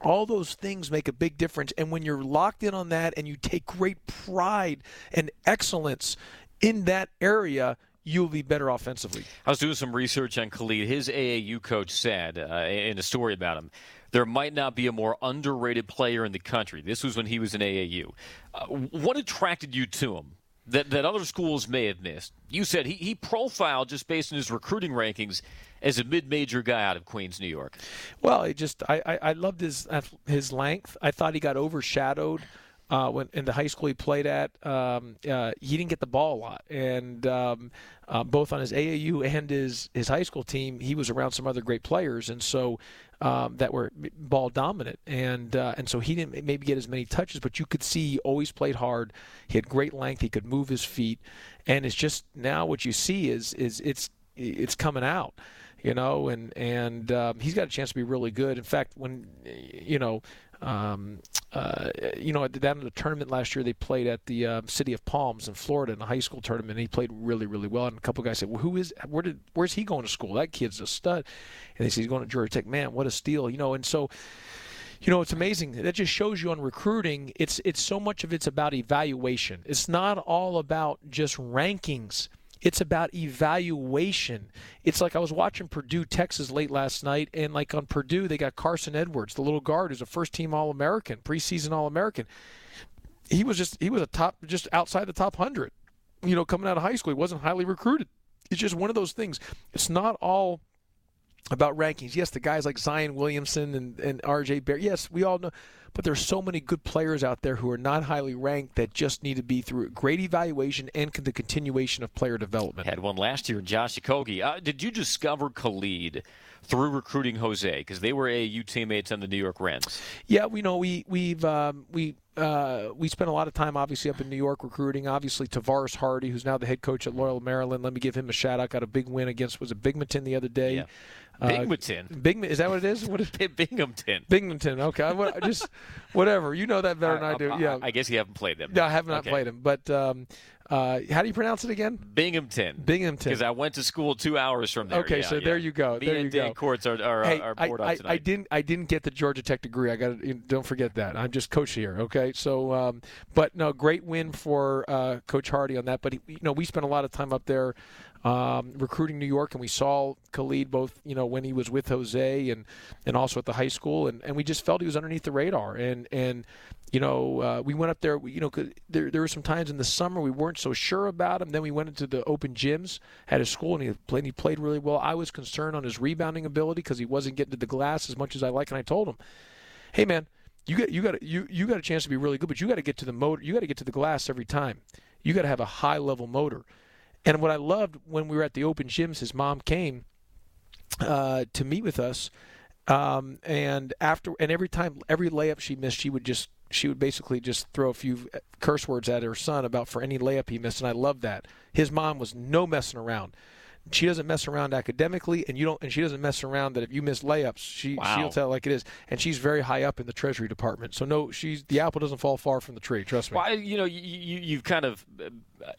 all those things make a big difference. And when you're locked in on that and you take great pride and excellence in that area, you'll be better offensively. I was doing some research on Khalid. His AAU coach said uh, in a story about him there might not be a more underrated player in the country. This was when he was in AAU. Uh, what attracted you to him that, that other schools may have missed? You said he, he profiled just based on his recruiting rankings as a mid-major guy out of Queens, New York. Well, he just I, I, I loved his his length. I thought he got overshadowed uh, when in the high school he played at, um, uh, he didn't get the ball a lot, and um, uh, both on his AAU and his his high school team, he was around some other great players, and so um, that were ball dominant, and uh, and so he didn't maybe get as many touches, but you could see he always played hard. He had great length. He could move his feet, and it's just now what you see is is it's it's coming out you know, and and um, he's got a chance to be really good. In fact, when you know um, uh, you know, down in the tournament last year, they played at the uh, City of Palms in Florida in a high school tournament. And he played really, really well. And a couple guys said, "Well, who is? Where did? Where's he going to school? That kid's a stud." And they said he's going to Georgia Tech. Man, what a steal! You know, and so you know it's amazing that just shows you on recruiting it's it's so much of it's about evaluation it's not all about just rankings it's about evaluation. It's like I was watching Purdue, Texas late last night, and like on Purdue, they got Carson Edwards, the little guard, who's a first team All American, preseason All American. He was just he was a top just outside the top hundred. You know, coming out of high school, he wasn't highly recruited. It's just one of those things. It's not all about rankings. Yes, the guys like Zion Williamson and, and RJ Barrett. Yes, we all know. But there's so many good players out there who are not highly ranked that just need to be through great evaluation and the continuation of player development. Had one last year, Josh Okogie. Uh, did you discover Khalid through recruiting Jose because they were AAU teammates on the New York Rens? Yeah, we know we we've um, we uh, we spent a lot of time, obviously, up in New York recruiting. Obviously, Tavaras Hardy, who's now the head coach at Loyola Maryland. Let me give him a shout out. Got a big win against was it Binghamton the other day. Yeah. Binghamton. Uh, Bing, is that what it is? What is Binghamton? Binghamton. Okay, I, just whatever. You know that better than I, I do. Yeah. I guess you haven't played them. No, I have not okay. played them. But um, Uh, how do you pronounce it again? Binghamton. Binghamton. Because I went to school two hours from there. Okay, yeah, so yeah. there you go. Me there and Dan. Courts are, are, hey, are I, bored I. I didn't I didn't get the Georgia Tech degree. I got to don't forget that. I'm just coach here. Okay, so um, but no, great win for uh, Coach Hardy on that. But he, you know, we spent a lot of time up there um, recruiting New York, and we saw Khalid both you know when he was with Jose and and also at the high school, and, and we just felt he was underneath the radar. And and you know, uh, we went up there. You know, there there were some times in the summer we weren't so sure about him. Then we went into the open gyms at his school, and he played. He played really well. I was concerned on his rebounding ability because he wasn't getting to the glass as much as I like. And I told him, "Hey, man, you got you got you you got a chance to be really good, but you got to get to the motor. You got to get to the glass every time. You got to have a high level motor." And what I loved when we were at the open gyms, his mom came uh, to meet with us, um, and after and every time every layup she missed, she would just she would basically just throw a few curse words at her son about for any layup he missed, and I loved that. His mom was no messing around. She doesn't mess around academically, and you don't, and she doesn't mess around that if you miss layups, she Wow. she'll tell it like it is. And she's very high up in the Treasury Department, so no, she's the apple doesn't fall far from the tree. Trust me. Well, you know, you, you, you've kind of uh,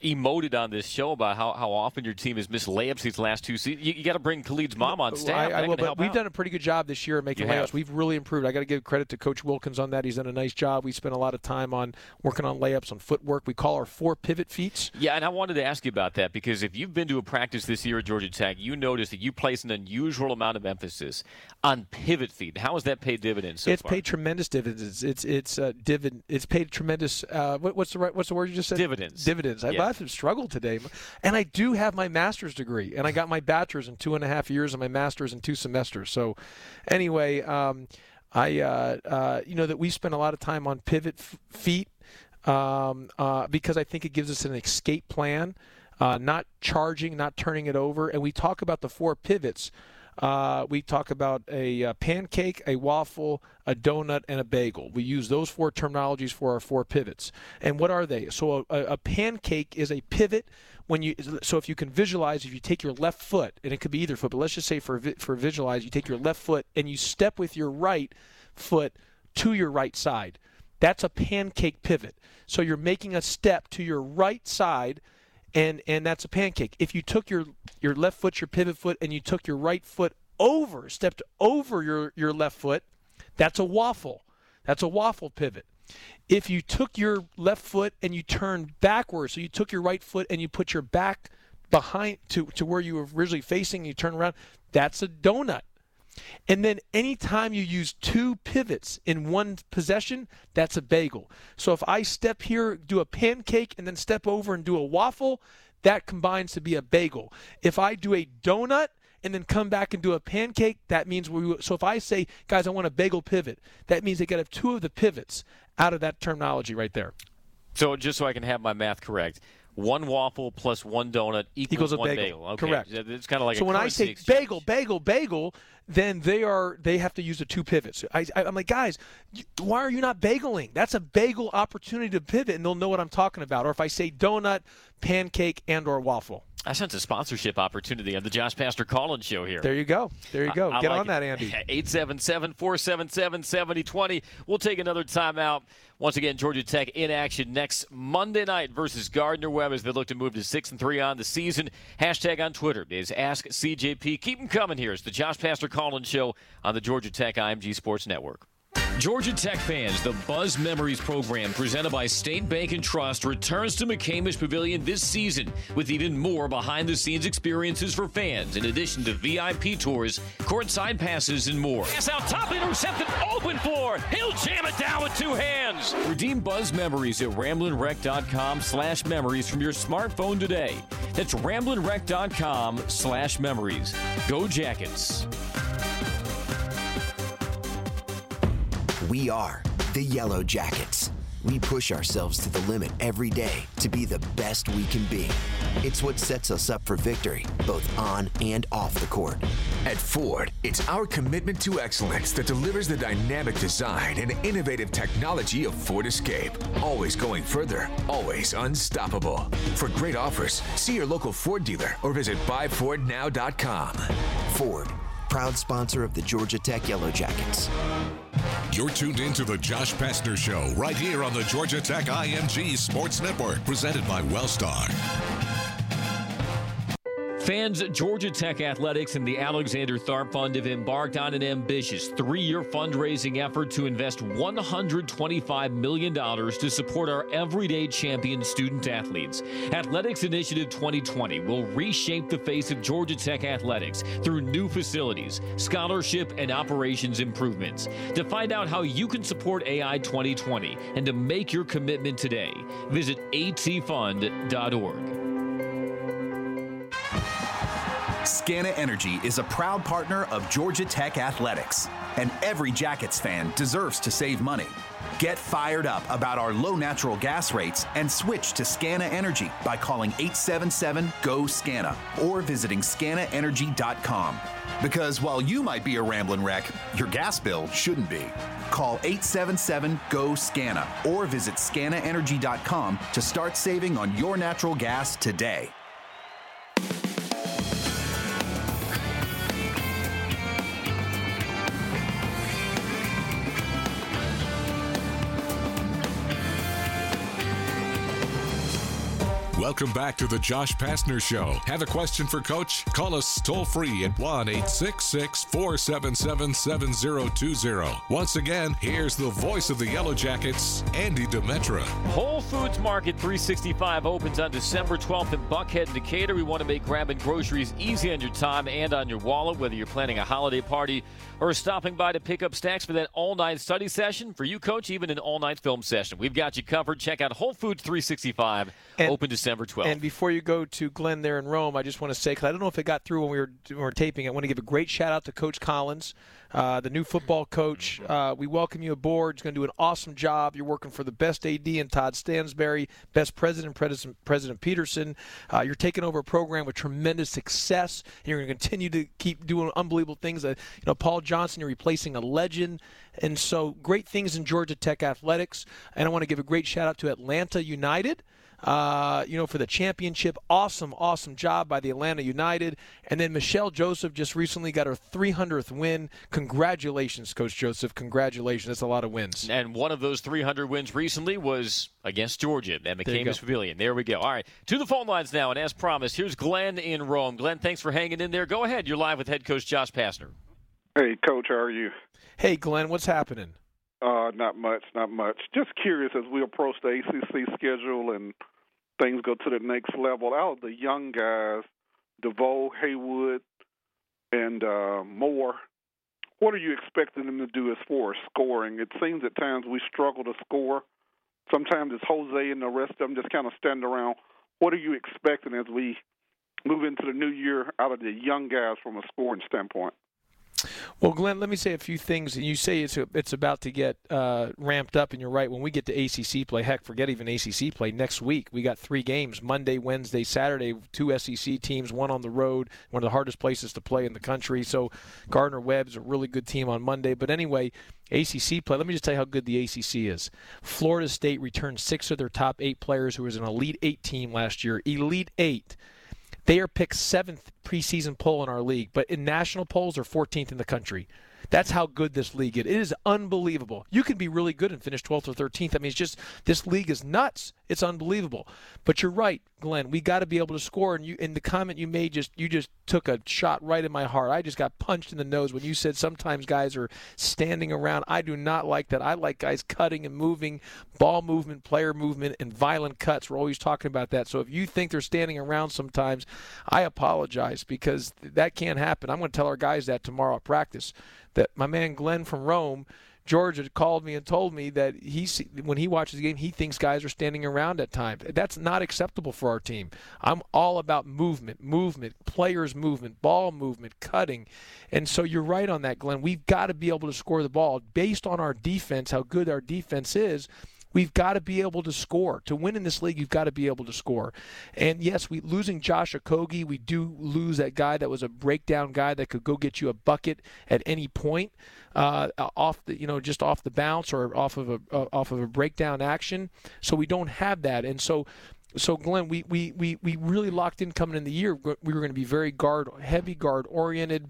emoted on this show about how, how often your team has missed layups these last two seasons. You, you got to bring Khalid's mom on staff. I, I will, but we've out. done a pretty good job this year making You layups. have. We've really improved. I got to give credit to Coach Wilkins on that. He's done a nice job. We spent a lot of time on working on layups, on footwork. We call our four pivot feats. Yeah, and I wanted to ask you about that because if you've been to a practice this year at Georgia Tech, you notice that you place an unusual amount of emphasis on pivot feet. How has that paid dividends so it's far? paid tremendous dividends. It's it's uh, divid. It's paid tremendous. Uh, what, what's the right? What's the word you just said? Dividends. Dividends. Yeah. I've struggled today, and I do have my master's degree, and I got my bachelor's in two and a half years, and my master's in two semesters. So, anyway, um, I uh, uh, you know that we spend a lot of time on pivot f- feet um, uh, because I think it gives us an escape plan, uh, not charging, not turning it over. And we talk about the four pivots. Uh, we talk about a, uh pancake, a waffle, a donut, and a bagel. We use those four terminologies for our four pivots. And what are they? So a, a pancake is a pivot when you. So if you can visualize, if you take your left foot, and it could be either foot, but let's just say for for visualize, you take your left foot and you step with your right foot to your right side. That's a pancake pivot. So you're making a step to your right side and and that's a pancake. If you took your your left foot, your pivot foot and you took your right foot over, stepped over your your left foot, that's a waffle. That's a waffle pivot. If you took your left foot and you turned backwards, so you took your right foot and you put your back behind to, to where you were originally facing, and you turn around, that's a donut. And then anytime you use two pivots in one possession, that's a bagel. So if I step here, do a pancake, and then step over and do a waffle, that combines to be a bagel. If I do a donut and then come back and do a pancake, that means we. So if I say, guys, I want a bagel pivot, that means they got to have two of the pivots out of that terminology right there. So just so I can have my math correct, one waffle plus one donut equals, equals a one bagel. Okay. Correct. It's kind of like so when I say exchange. bagel, bagel, bagel, then they are they have to use the two pivots. I, I, I'm like, guys, why are you not bageling? That's a bagel opportunity to pivot, and they'll know what I'm talking about. Or if I say donut, pancake, and or waffle. I sense a sponsorship opportunity on the Josh Pastner Collins show here. There you go. There you go. I- I Get like on that. Andy. 877 477 7020. We'll take another timeout. Once again, Georgia Tech in action next Monday night versus Gardner Webb as they look to move to 6 and 3 on the season. Hashtag on Twitter is AskCJP. Keep them coming here. It's the Josh Pastner Collins show on the Georgia Tech IMG Sports Network. Georgia Tech fans, the Buzz Memories program presented by State Bank and Trust returns to McCamish Pavilion this season with even more behind the scenes experiences for fans, in addition to VIP tours, courtside passes, and more. Pass out top, intercepted, open floor. He'll jam it down with two hands. Redeem Buzz Memories at ramblinwreck.com slash memories from your smartphone today. That's ramblinwreck.com slash memories. Go Jackets. We are the Yellow Jackets. We push ourselves to the limit every day to be the best we can be. It's what sets us up for victory, both on and off the court. At Ford, it's our commitment to excellence that delivers the dynamic design and innovative technology of Ford Escape. Always going further, always unstoppable. For great offers, see your local Ford dealer or visit buyfordnow.com. Ford, proud sponsor of the Georgia Tech Yellow Jackets. You're tuned in to the Josh Pastner Show right here on the Georgia Tech IMG Sports Network, presented by Wellstar. Fans, Georgia Tech Athletics and the Alexander Tharpe Fund have embarked on an ambitious three year fundraising effort to invest $125 million to support our everyday champion student athletes. Athletics Initiative 2020 will reshape the face of Georgia Tech athletics through new facilities, scholarship, and operations improvements. To find out how you can support AI 2020 and to make your commitment today, visit atfund.org. Scana Energy is a proud partner of Georgia Tech Athletics, and every Jackets fan deserves to save money. Get fired up about our low natural gas rates and switch to Scana Energy by calling 877 GO SCANA or visiting scanaenergy.com. Because while you might be a rambling wreck, your gas bill shouldn't be. Call 877 GO SCANA or visit scanaenergy.com to start saving on your natural gas today. Welcome back to the Josh Pastner Show. Have a question for Coach? Call us toll free at 1 866 477 7020. Once again, here's the voice of the Yellow Jackets, Andy Demetra. Whole Foods Market 365 opens on December 12th in Buckhead, Decatur. We want to make grabbing groceries easy on your time and on your wallet, whether you're planning a holiday party or stopping by to pick up snacks for that all night study session. For you, Coach, even an all night film session. We've got you covered. Check out Whole Foods 365, And- open December 12th. And before you go to Glenn there in Rome, I just want to say, because I don't know if it got through when we were, when we were taping, I want to give a great shout out to Coach Collins, uh, the new football coach. Uh, we welcome you aboard. He's going to do an awesome job. You're working for the best AD and Todd Stansbury, best president, President, President Peterson. Uh, you're taking over a program with tremendous success, and you're going to continue to keep doing unbelievable things. Uh, you know, Paul Johnson, you're replacing a legend. And so great things in Georgia Tech athletics. And I want to give a great shout out to Atlanta United uh, you know, for the championship. Awesome, awesome job by the Atlanta United. And then Michelle Joseph just recently got her 300th win. Congratulations, Coach Joseph. Congratulations. That's a lot of wins. And one of those 300 wins recently was against Georgia at There you McCamish go. Pavilion. There we go. All right, to the phone lines now. And as promised, here's Glenn in Rome. Glenn, thanks for hanging in there. Go ahead. You're live with head coach Josh Pastner. Hey, Coach, how are you? Hey, Glenn, what's happening? Uh, not much, not much. Just curious as we approach the ACC schedule and things go to the next level. Out of the young guys, DeVoe, Haywood, and uh, Moore, what are you expecting them to do as far as scoring? It seems at times we struggle to score. Sometimes it's Jose and the rest of them just kind of stand around. What are you expecting as we move into the new year out of the young guys from a scoring standpoint? Well, Glenn, let me say a few things. You say it's it's about to get uh, ramped up, and you're right. When we get to ACC play, heck, forget even ACC play. Next week, we got three games: Monday, Wednesday, Saturday. Two SEC teams, one on the road, one of the hardest places to play in the country. So, Gardner Webb's a really good team on Monday. But anyway, ACC play. Let me just tell you how good the ACC is. Florida State returned six of their top eight players, who was an Elite Eight team last year. Elite Eight. They are picked seventh preseason poll in our league, but in national polls are 14th in the country. That's how good this league is. It is unbelievable. You can be really good and finish 12th or 13th. I mean, it's just this league is nuts. It's unbelievable. But you're right, Glenn. We got to be able to score. And you, in the comment you made, just you just took a shot right in my heart. I just got punched in the nose when you said sometimes guys are standing around. I do not like that. I like guys cutting and moving, ball movement, player movement, and violent cuts. We're always talking about that. So if you think they're standing around sometimes, I apologize because that can't happen. I'm going to tell our guys that tomorrow at practice. That my man Glenn from Rome. George had called me and told me that he when he watches the game, he thinks guys are standing around at times. That's not acceptable for our team. I'm all about movement, movement, players' movement, ball movement, cutting, and so you're right on that, Glenn. We've got to be able to score the ball based on our defense, how good our defense is. We've got to be able to score. To win in this league, you've got to be able to score. And yes, we losing Josh Okogie, we do lose that guy that was a breakdown guy that could go get you a bucket at any point, uh, off the you know just off the bounce or off of a uh, off of a breakdown action. So we don't have that, and so. So Glenn, we, we, we, we really locked in coming in the year. We were going to be very guard heavy, guard oriented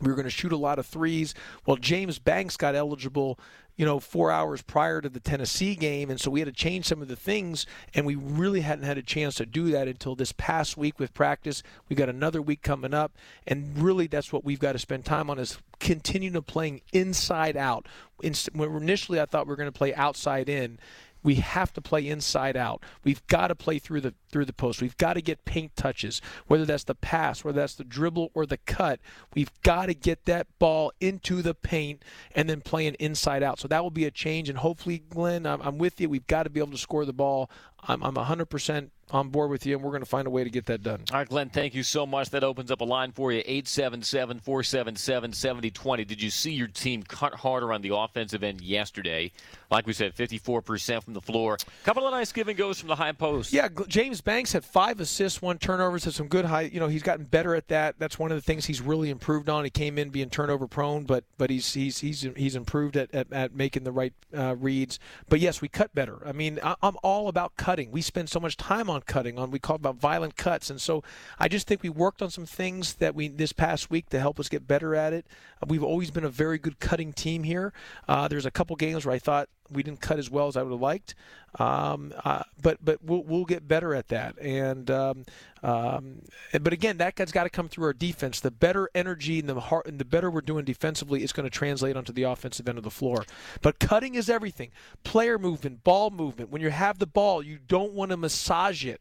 We were going to shoot a lot of threes. Well, James Banks got eligible, you know, four hours prior to the Tennessee game, and so we had to change some of the things, and we really hadn't had a chance to do that until this past week with practice. We got another week coming up, and really that's what we've got to spend time on is continuing to playing inside out. Initially, I thought we were going to play outside in we have to play inside out. We've got to play through the through the post. We've got to get paint touches, whether that's the pass, whether that's the dribble or the cut. We've got to get that ball into the paint and then playing inside out. So that will be a change, and hopefully, Glenn, I'm, I'm with you. We've got to be able to score the ball. I'm, I'm 100% on board with you, and we're going to find a way to get that done. All right, Glenn, thank you so much. That opens up a line for you 877 477 7020. Did you see your team cut harder on the offensive end yesterday? Like we said, 54% from the floor. A couple of nice give and goes from the high post. Yeah, James Banks had five assists, one turnovers, had some good high. You know, he's gotten better at that. That's one of the things he's really improved on. He came in being turnover prone, but but he's he's he's he's improved at, at, at making the right uh, reads. But yes, we cut better. I mean, I, I'm all about cutting. We spend so much time on cutting. On we call about violent cuts, and so I just think we worked on some things that we this past week to help us get better at it. We've always been a very good cutting team here. Uh, there's a couple games where I thought we didn't cut as well as I would have liked, um, uh, but but we'll, we'll get better at that. And um, um, but again, that has got to come through our defense. The better energy and the heart, and the better we're doing defensively is going to translate onto the offensive end of the floor. But cutting is everything. Player movement, ball movement. When you have the ball, you don't want to massage it.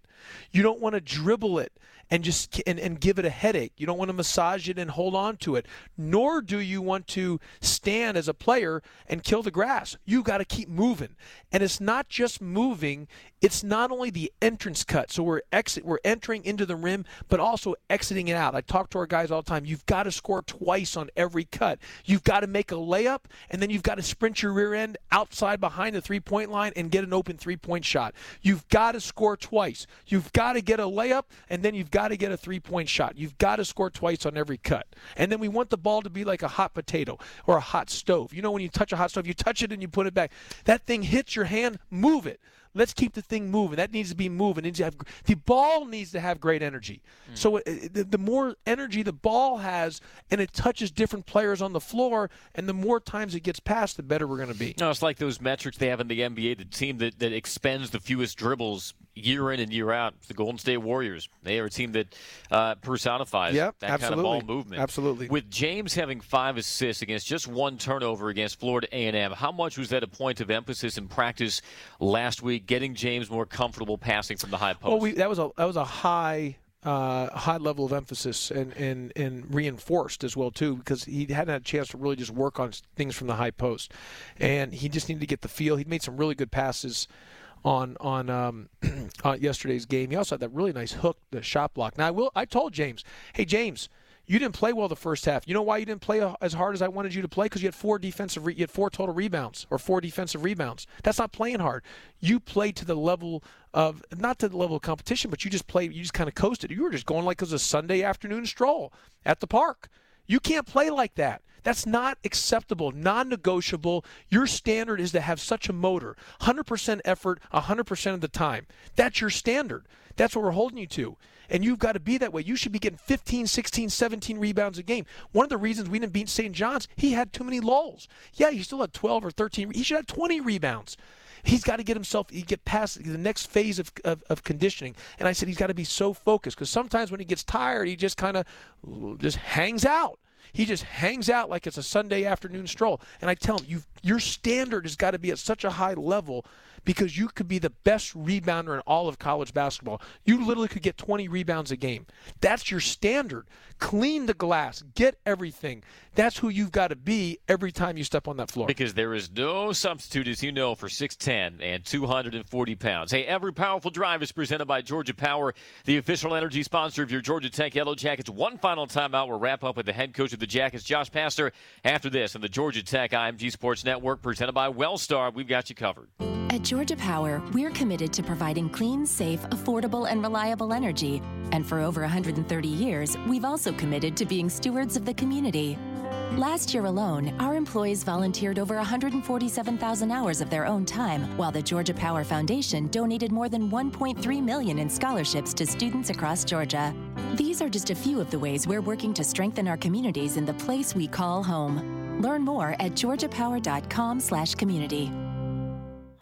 You don't want to dribble it and just and, and give it a headache. You don't want to massage it and hold on to it. Nor do you want to stand as a player and kill the grass. You got to keep moving. And it's not just moving, it's not only the entrance cut. So we're exit we're entering into the rim, but also exiting it out. I talk to our guys all the time. You've got to score twice on every cut. You've got to make a layup and then you've got to sprint your rear end outside behind the three-point line and get an open three-point shot. You've got to score twice. You've got to get a layup and then you've got to get a three point shot. You've got to score twice on every cut. And then we want the ball to be like a hot potato or a hot stove. You know, when you touch a hot stove, you touch it and you put it back. That thing hits your hand, move it. Let's keep the thing moving. That needs to be moving. Needs to have, the ball needs to have great energy. Mm. So uh, the, the more energy the ball has, and it touches different players on the floor, and the more times it gets passed, the better we're going to be. No, it's like those metrics they have in the NBA. The team that, that expends the fewest dribbles year in and year out. The Golden State Warriors. They are a team that uh, personifies yep, that absolutely. kind of ball movement. Absolutely. With James having five assists against just one turnover against Florida A&M, how much was that a point of emphasis in practice last week, getting James more comfortable passing from the high post? Well, we, that was a that was a high. Uh, high level of emphasis and, and, and reinforced as well too because he hadn't had a chance to really just work on things from the high post, and he just needed to get the feel. He made some really good passes on on um, uh, yesterday's game. He also had that really nice hook, the shot block. Now I will. I told James, hey James, you didn't play well the first half. You know why you didn't play as hard as I wanted you to play? Because you had four defensive, re- you had four total rebounds or four defensive rebounds. That's not playing hard. You played to the level of not to the level of competition, but you just played. You just kind of coasted. You were just going like it was a Sunday afternoon stroll at the park. You can't play like that. That's not acceptable, non negotiable. Your standard is to have such a motor 100% effort 100% of the time. That's your standard. That's what we're holding you to. And you've got to be that way. You should be getting 15, 16, 17 rebounds a game. One of the reasons we didn't beat St. John's, he had too many lulls. Yeah, he still had 12 or 13. He should have 20 rebounds. He's got to get himself, he get past the next phase of, of, of conditioning. And I said he's got to be so focused because sometimes when he gets tired, he just kind of just hangs out. He just hangs out like it's a Sunday afternoon stroll. And I tell him, you your standard has got to be at such a high level because you could be the best rebounder in all of college basketball. You literally could get 20 rebounds a game. That's your standard. Clean the glass, get everything. That's who you've got to be every time you step on that floor. Because there is no substitute, as you know, for 6'10 and 240 pounds. Hey, every powerful drive is presented by Georgia Power, the official energy sponsor of your Georgia Tech Yellow Jackets. One final timeout. We'll wrap up with the head coach the Jackets, Josh Pastner, after this on the Georgia Tech IMG Sports Network, presented by Wellstar. We've got you covered. At Georgia Power, we're committed to providing clean, safe, affordable, and reliable energy. And for over 130 years, we've also committed to being stewards of the community. Last year alone, our employees volunteered over 147,000 hours of their own time, while the Georgia Power Foundation donated more than 1.3 million in scholarships to students across Georgia. These are just a few of the ways we're working to strengthen our communities in the place we call home. Learn more at georgiapower.com/community.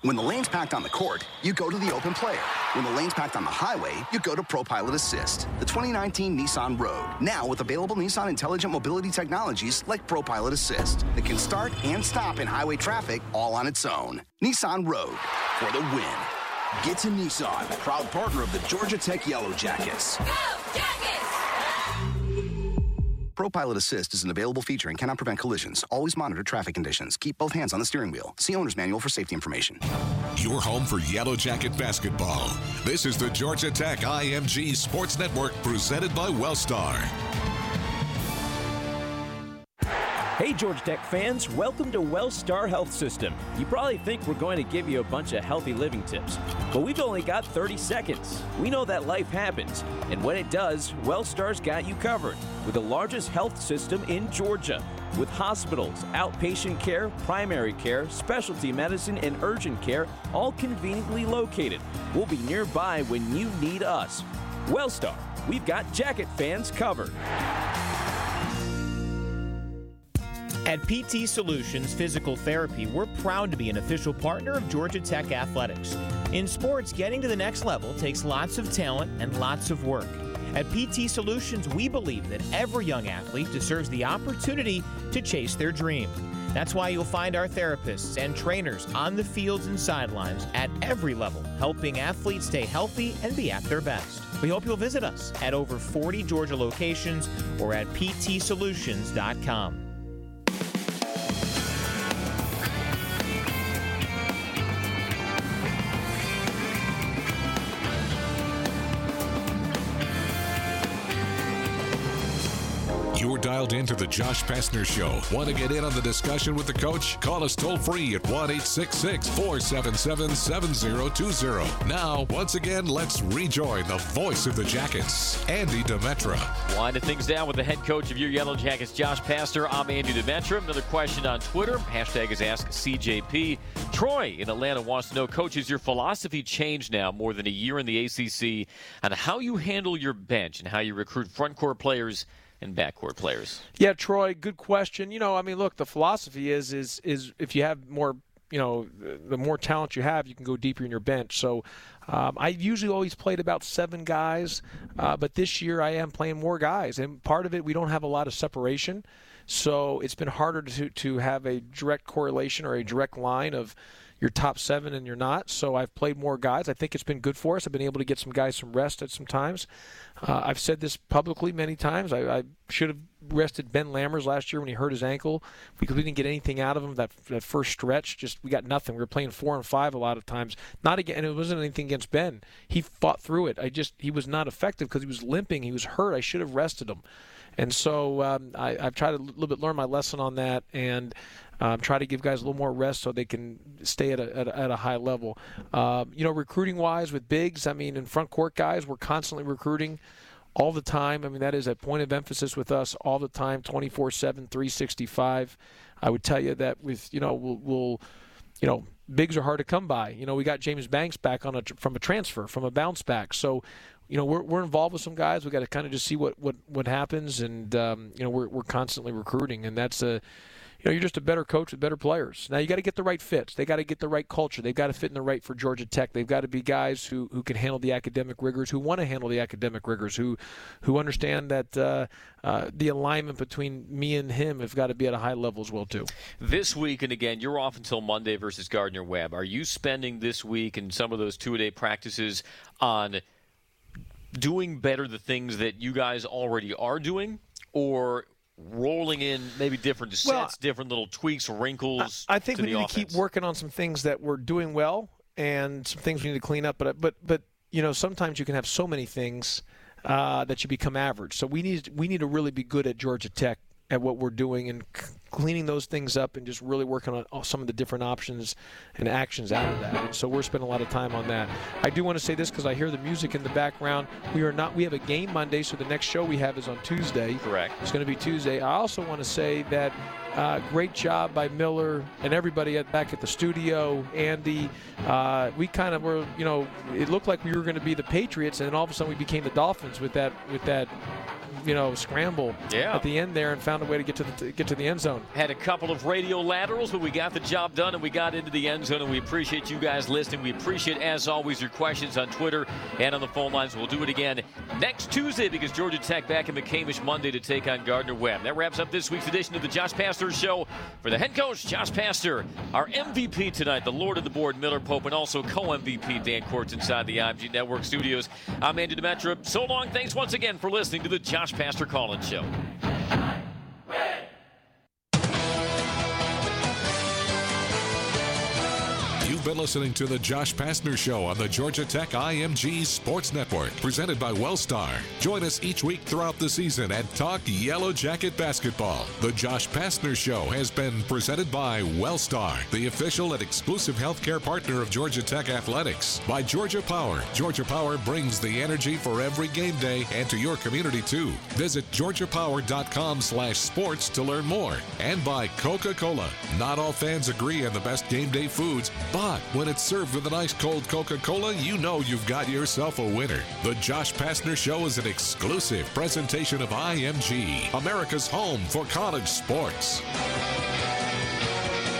When the lane's packed on the court, you go to the open player. When the lane's packed on the highway, you go to ProPilot Assist, the 2019 Nissan Rogue. Now with available Nissan intelligent mobility technologies like ProPilot Assist that can start and stop in highway traffic all on its own. Nissan Rogue for the win. Get to Nissan, proud partner of the Georgia Tech Yellow Jackets. ProPilot Assist is an available feature and cannot prevent collisions. Always monitor traffic conditions. Keep both hands on the steering wheel. See owner's manual for safety information. Your home for Yellow Jacket basketball. This is the Georgia Tech IMG Sports Network presented by Wellstar. Hey, Georgia Tech fans, welcome to Wellstar Health System. You probably think we're going to give you a bunch of healthy living tips, but we've only got 30 seconds. We know that life happens, and when it does, Wellstar's got you covered with the largest health system in Georgia. With hospitals, outpatient care, primary care, specialty medicine, and urgent care all conveniently located. We'll be nearby when you need us. Wellstar, we've got jacket fans covered. At PT Solutions Physical Therapy, we're proud to be an official partner of Georgia Tech Athletics. In sports, getting to the next level takes lots of talent and lots of work. At PT Solutions, we believe that every young athlete deserves the opportunity to chase their dream. That's why you'll find our therapists and trainers on the fields and sidelines at every level, helping athletes stay healthy and be at their best. We hope you'll visit us at over 40 Georgia locations or at ptsolutions.com. dialed into the Josh Pastner Show. Want to get in on the discussion with the coach? Call us toll free at 1 866 477 7020. Now, once again, let's rejoin the voice of the Jackets, Andy Demetra. Winding things down with the head coach of your Yellow Jackets, Josh Pastner. I'm Andy Demetra. Another question on Twitter. Hashtag is Ask CJP. Troy in Atlanta wants to know, Coach, has your philosophy changed now more than a year in the ACC on how you handle your bench and how you recruit front court players and backcourt players? Yeah, Troy, good question. You know, I mean, look, the philosophy is is is if you have more, you know, the more talent you have, you can go deeper in your bench. So. Um, I usually always played about seven guys, uh, but this year I am playing more guys, and part of it we don't have a lot of separation, so it's been harder to to have a direct correlation or a direct line of your top seven and you're not. So I've played more guys. I think it's been good for us. I've been able to get some guys some rest at some times. Uh, I've said this publicly many times. I, I, should have rested Ben Lammers last year when he hurt his ankle because we didn't get anything out of him that, that first stretch. Just we got nothing. We were playing four and five a lot of times. Not again. And it wasn't anything against Ben. He fought through it. I just he was not effective because he was limping. He was hurt. I should have rested him. And so um, I, have tried to a little bit learn my lesson on that and um, try to give guys a little more rest so they can stay at a, at a, at a high level. Um, you know, recruiting wise with bigs, I mean, in front court guys, we're constantly recruiting all the time. I mean, that is a point of emphasis with us all the time, 24 7, 365. I would tell you that with, you know, we'll, we'll you know, bigs are hard to come by. You know, we got James Banks back on a from a transfer, from a bounce back. So, you know, we're, we're involved with some guys. We got to kind of just see what what what happens, and um, you know, we're we're constantly recruiting, and that's a you know, you're just a better coach with better players. Now you got to get the right fits. They got to get the right culture. They've got to fit in the right for Georgia Tech. They've got to be guys who, who can handle the academic rigors, who want to handle the academic rigors, who who understand that uh, uh, the alignment between me and him have got to be at a high level as well too. This week, and again, you're off until Monday versus Gardner Webb. Are you spending this week and some of those two-a-day practices on doing better the things that you guys already are doing, or rolling in maybe different sets, well, different little tweaks, wrinkles. I, I think we need offense. to keep working on some things that we're doing well and some things we need to clean up. But but but you know sometimes you can have so many things uh, that you become average. So we need we need to really be good at Georgia Tech at what we're doing and cleaning those things up and just really working on some of the different options and actions out of that. And so we're spending a lot of time on that. I do want to say this because I hear the music in the background. We are not. We have a game Monday, so the next show we have is on Tuesday. Correct. It's going to be Tuesday. I also want to say that. Uh, great job by Miller and everybody at, back at the studio. Andy, uh, we kind of were, you know, it looked like we were going to be the Patriots, and then all of a sudden we became the Dolphins with that with that you know, scramble yeah. at the end there and found a way to get to the to get to the end zone. Had a couple of radio laterals, but we got the job done and we got into the end zone. And we appreciate you guys listening. We appreciate, as always, your questions on Twitter and on the phone lines. We'll do it again next Tuesday because Georgia Tech back in McCamish Monday to take on Gardner Webb. That wraps up this week's edition of the Josh Pastner Show. For the head coach, Josh Pastner, our MVP tonight, the Lord of the Board, Miller Pope, and also co-MVP Dan Quartz inside the IMG Network studios. I'm Andy Demetra. So long. Thanks once again for listening to the Josh Pastner Collins Show. You've been listening to the Josh Pastner Show on the Georgia Tech IMG Sports Network, presented by Wellstar. Join us each week throughout the season and talk Yellow Jacket basketball. The Josh Pastner Show has been presented by Wellstar, the official and exclusive healthcare partner of Georgia Tech athletics. By Georgia Power. Georgia Power brings the energy for every game day and to your community too. Visit georgiapower.com slash sports to learn more. And by Coca-Cola. Not all fans agree on the best game day foods, but when it's served with an ice cold Coca Cola, you know you've got yourself a winner. The Josh Pastner Show is an exclusive presentation of IMG, America's home for college sports.